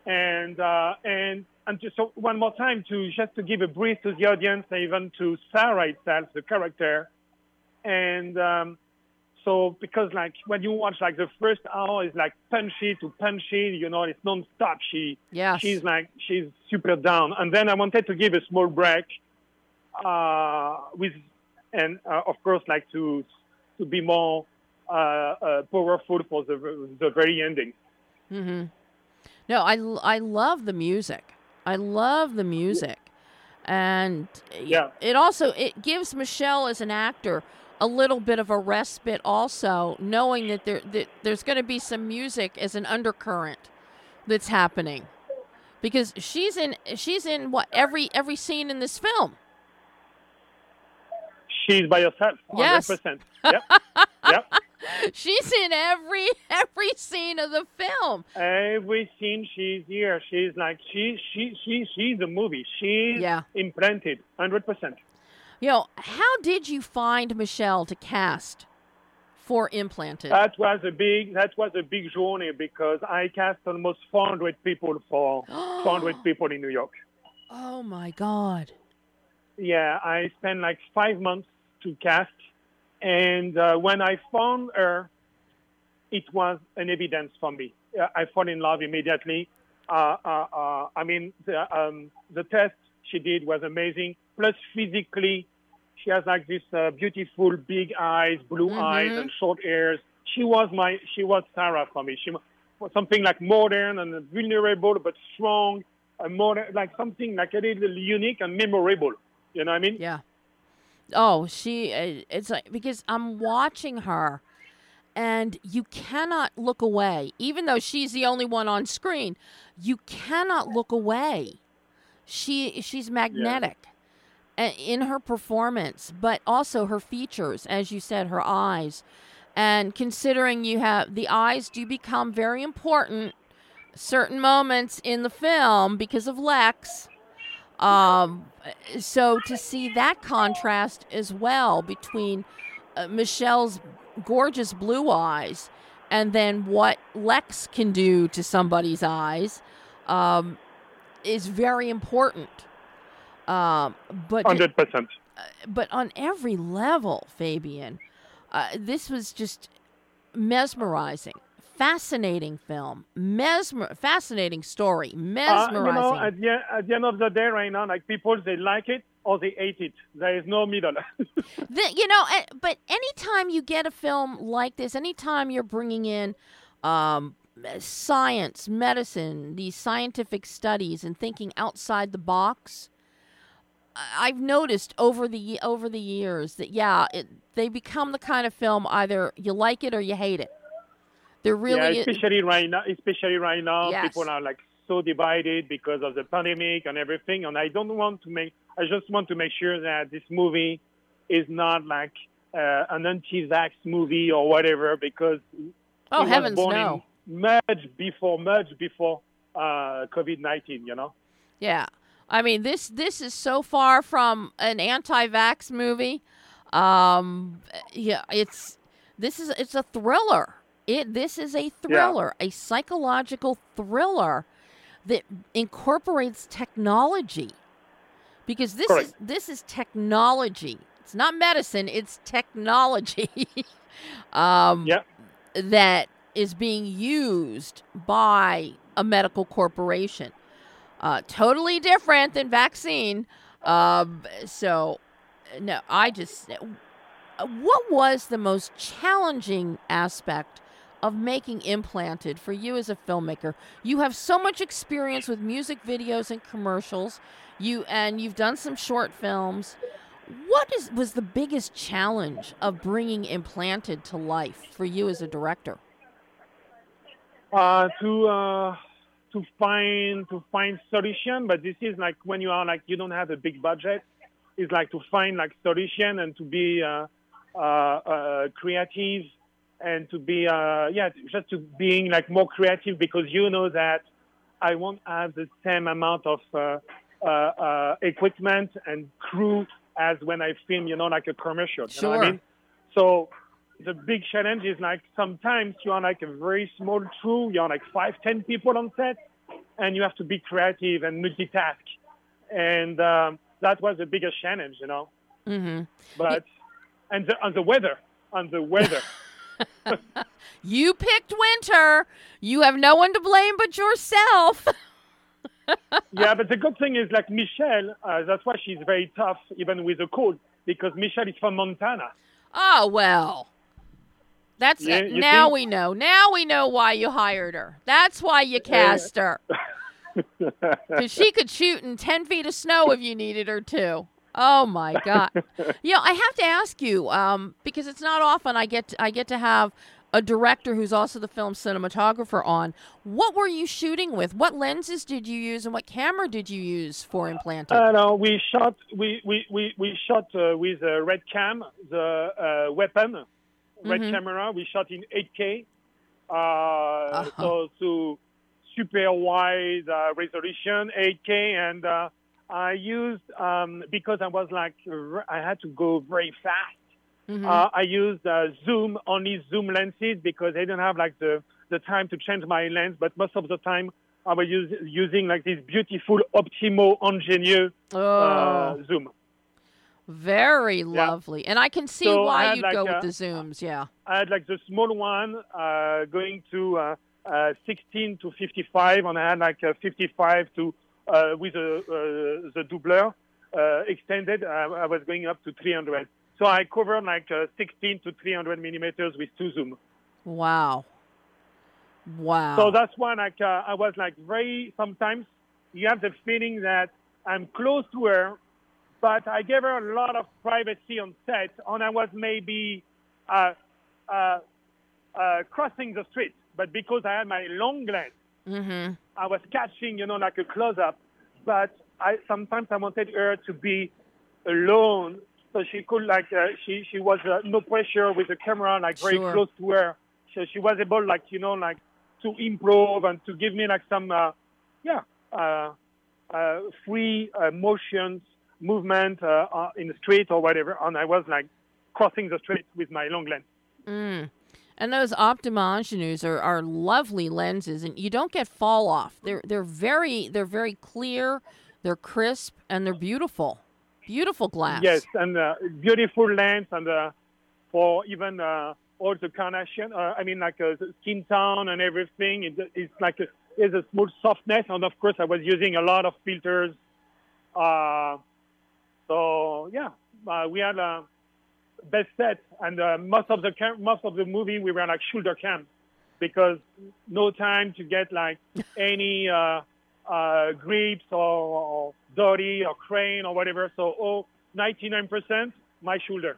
and uh, and and just so one more time to just to give a brief to the audience, and even to Sarah itself, the character, and. Um, so because like when you watch like the first hour is like punchy to punchy, you know, it's non-stop. She yes. she's like she's super down. And then I wanted to give a small break uh, with and uh, of course like to to be more powerful for the the very ending. Mm-hmm. No, I I love the music. I love the music, and yeah, it also it gives Michelle as an actor a little bit of a respite also knowing that there that there's going to be some music as an undercurrent that's happening because she's in she's in what every every scene in this film she's by herself 100% yes. yep yep <laughs> she's in every <laughs> every scene of the film every scene she's here she's like she she she she's a movie she's yeah. implanted 100% you know, how did you find Michelle to cast for Implanted? That was a big that was a big journey because I cast almost 400 people for <gasps> 400 people in New York. Oh my God! Yeah, I spent like five months to cast, and uh, when I found her, it was an evidence for me. I fell in love immediately. Uh, uh, uh I mean, the, um, the test she did was amazing. Plus, physically, she has like this uh, beautiful big eyes, blue mm-hmm. eyes, and short hairs. She was my, she was Sarah for me. She was something like modern and vulnerable, but strong, and more like something like a little unique and memorable. You know what I mean? Yeah. Oh, she. Uh, it's like because I'm watching her, and you cannot look away, even though she's the only one on screen. You cannot look away she she's magnetic yeah. in her performance, but also her features, as you said, her eyes. And considering you have the eyes do become very important certain moments in the film because of Lex. Um, so to see that contrast as well between uh, Michelle's gorgeous blue eyes and then what Lex can do to somebody's eyes um, is very important. Um, but hundred percent. Uh, but on every level, Fabian, uh, this was just mesmerizing, fascinating film, mesmer, fascinating story, mesmerizing. Uh, you know, at the, at the end of the day, right now, like people, they like it or they hate it. There is no middle. <laughs> the, you know, eh, but anytime you get a film like this, anytime you're bringing in um, science, medicine, these scientific studies, and thinking outside the box. I've noticed over the over the years that yeah, it, they become the kind of film either you like it or you hate it. Really yeah, especially right now. Especially right now, yes. people are like so divided because of the pandemic and everything. And I don't want to make. I just want to make sure that this movie is not like uh, an anti-vax movie or whatever because. Oh heavens no! much before, much before uh, COVID nineteen. You know. Yeah, I mean this this is so far from an anti-vax movie. Um, yeah, it's this is it's a thriller. It this is a thriller, yeah. a psychological thriller that incorporates technology. Because this Correct. is this is technology it's not medicine, it's technology. <laughs> um, Yeah. that is being used by a medical corporation. Uh, totally different than vaccine. Um, so, no, I just. What was the most challenging aspect of making Implanted for you as a filmmaker? You have so much experience with music videos and commercials. You and you've done some short films. What is was the biggest challenge of bringing Implanted to life for you as a director? uh, to uh, to find to find solution. But this is like when you are like you don't have a big budget. It's like to find like solution and to be uh, uh, uh, creative and to be uh, yeah just to being like more creative because you know that I won't have the same amount of uh, uh, uh, equipment and crew as when I film you know like a commercial. You know what I mean? So the big challenge is like sometimes you are like a very small crew, you're like five, ten people on set, and you have to be creative and multitask. And um, that was the biggest challenge, you know. Mm-hmm. But and the, on the weather, on the weather. <laughs> <laughs> You picked winter. You have no one to blame but yourself. <laughs> yeah, but the good thing is like Michelle, uh, that's why she's very tough even with the cold because Michelle is from Montana. Oh well. That's Yeah, you now think- we know. Now we know why you hired her. That's why you cast her. <laughs> Because she could shoot in ten feet of snow if you needed her to. Oh my god! <laughs> Yeah, I have to ask you um, because it's not often I get to, I get to have a director who's also the film cinematographer on. What were you shooting with? What lenses did you use, and what camera did you use for implanted? Uh, no, we shot we we we, we shot uh, with a red cam, the uh, weapon, red Mhm. camera. We shot in 8K, uh, Uh-huh. so to super wide uh, resolution, 8K, and uh, I used um, because I was like I had to go very fast. Mhm. Uh, I used uh, zoom only zoom lenses because I didn't have like the the time to change my lens. But most of the time, I was use, using like this beautiful Optimo Angénieux oh, uh, zoom. very lovely, and I can see So why you'd like go a- with the zooms. Yeah. I had like the small one uh, going to uh, uh, 16 to 55, and I had like a 55 to uh, with a, uh, the doubler uh, extended. Uh, I was going up to 300. So I covered like uh, 16 to 300 millimeters with two zoom. Wow. Wow. So that's why like uh, I was like very sometimes you have the feeling that I'm close to her, but I gave her a lot of privacy on set, and I was maybe uh, uh, uh, crossing the street. But because I had my long lens, mm-hmm. I was catching, you know, like a close up. But I sometimes I wanted her to be alone, so she could like uh, she she was uh, no pressure with the camera, like very Sure. close to her. So she was able, like you know, like to improve and to give me like some, uh, yeah, uh, uh, free uh, motions, movement uh, uh, in the street or whatever. And I was like crossing the street with my long lens. Mm. And those Optimo Angénieux are, are lovely lenses, and you don't get fall off. They're they're very they're very clear, they're crisp, and they're beautiful, beautiful glass. Yes, and uh, beautiful lens, and uh, for even uh, all the carnation. Uh, I mean, like uh, skin tone and everything. It, it's like a, there's a smooth softness, and of course, I was using a lot of filters. Uh, so yeah, uh, we had a best set, and uh, most of the cam- most of the movie we were like shoulder cam because no time to get like <laughs> any uh, uh, grips or, or dolly or crane or whatever. So oh, 99% my shoulder.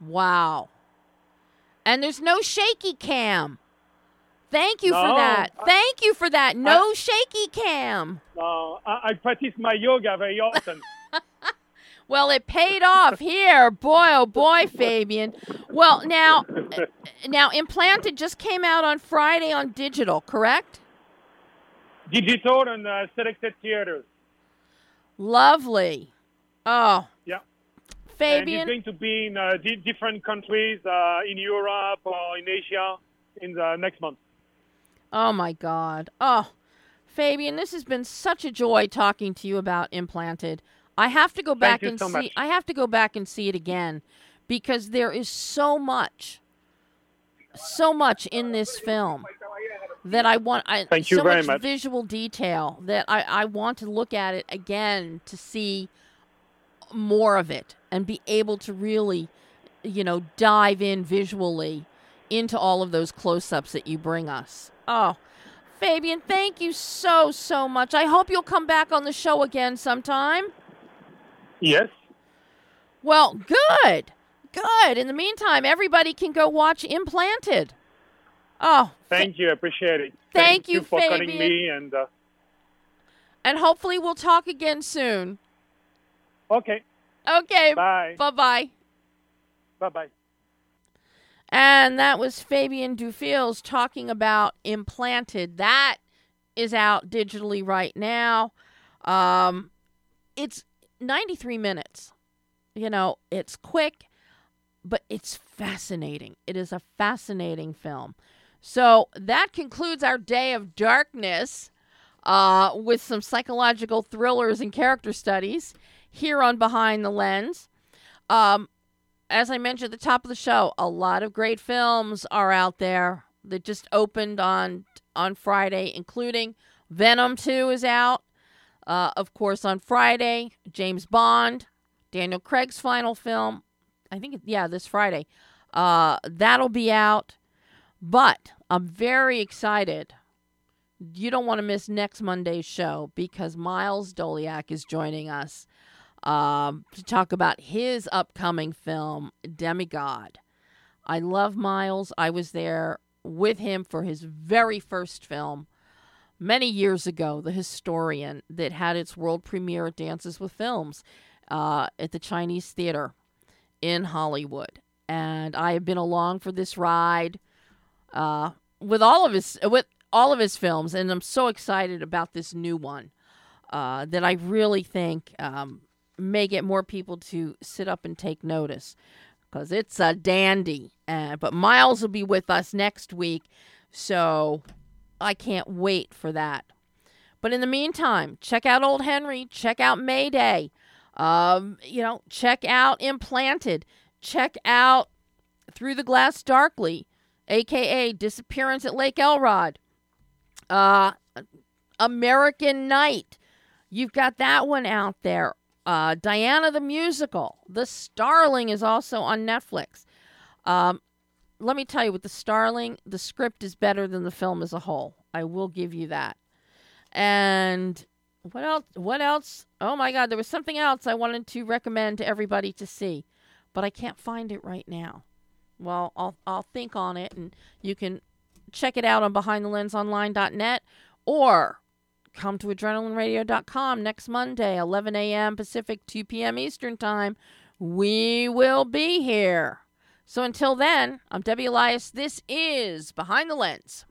Wow. And there's no shaky cam. Thank you for that. I- Thank you for that. No shaky cam. Uh, I, I practice my yoga very often. <laughs> Well, it paid off here. Boy, oh boy, Fabian. Well, now, now, Implanted just came out on Friday on digital, correct? Digital and uh, selected theaters. Lovely. Oh, Yeah. Fabian. And it's going to be in uh, di- different countries uh, in Europe or in Asia in the next month. Oh my God. Oh, Fabian, this has been such a joy talking to you about Implanted. I have to go back and so see. much. I have to go back and see it again because there is so much, so much in this film that I want. I, Thank you so very much, much. visual detail that I, I want to look at it again to see more of it and be able to really, you know, dive in visually into all of those close-ups that you bring us. Oh. Fabian, thank you so, so much. I hope you'll come back on the show again sometime. Yes. Well, good. Good. In the meantime, everybody can go watch Implanted. Oh, Thank you. I appreciate it. Thank you, for calling Fabian. me. And uh, and hopefully we'll talk again soon. okay. Okay. Bye. Bye bye. Bye. Bye. And that was Fabian Dufils talking about Implanted. That is out digitally right now. Um, it's 93 minutes. You know, it's quick, but it's fascinating. It is a fascinating film. So that concludes our day of darkness uh, with some psychological thrillers and character studies here on Behind the Lens. Um, as I mentioned at the top of the show, a lot of great films are out there that just opened on on Friday, including Venom 2 is out. Uh, of course, on Friday, James Bond, Daniel Craig's final film. I think, yeah, this Friday. Uh, that'll be out. But I'm very excited. You don't want to miss next Monday's show because Miles Doleac is joining us um, to talk about his upcoming film, Demigod. I love Miles. I was there with him for his very first film many years ago, The Historian, that had its world premiere at Dances with Films uh, at the Chinese Theater in Hollywood. And I have been along for this ride uh, with all of his with all of his films, and I'm so excited about this new one uh, that I really think um, may get more people to sit up and take notice because it's a dandy. Uh, but Miles will be with us next week, so I can't wait for that. But in the meantime, check out Old Henry, check out Mayday, um, you know, check out Implanted, check out Through the Glass Darkly, aka Disappearance at Lake Elrod, uh, American Night. You've got that one out there. Uh, Diana the Musical. The Starling is also on Netflix. Um, let me tell you, with The Starling, the script is better than the film as a whole. I will give you that. And what else? What else? Oh my God, there was something else I wanted to recommend to everybody to see, but I can't find it right now. Well, I'll I'll think on it, and you can check it out on BehindTheLensOnline.net or come to AdrenalineRadio.com next Monday, 11 a.m. Pacific, 2 p.m. Eastern Time. We will be here. So until then, I'm Debbie Elias. This is Behind the Lens.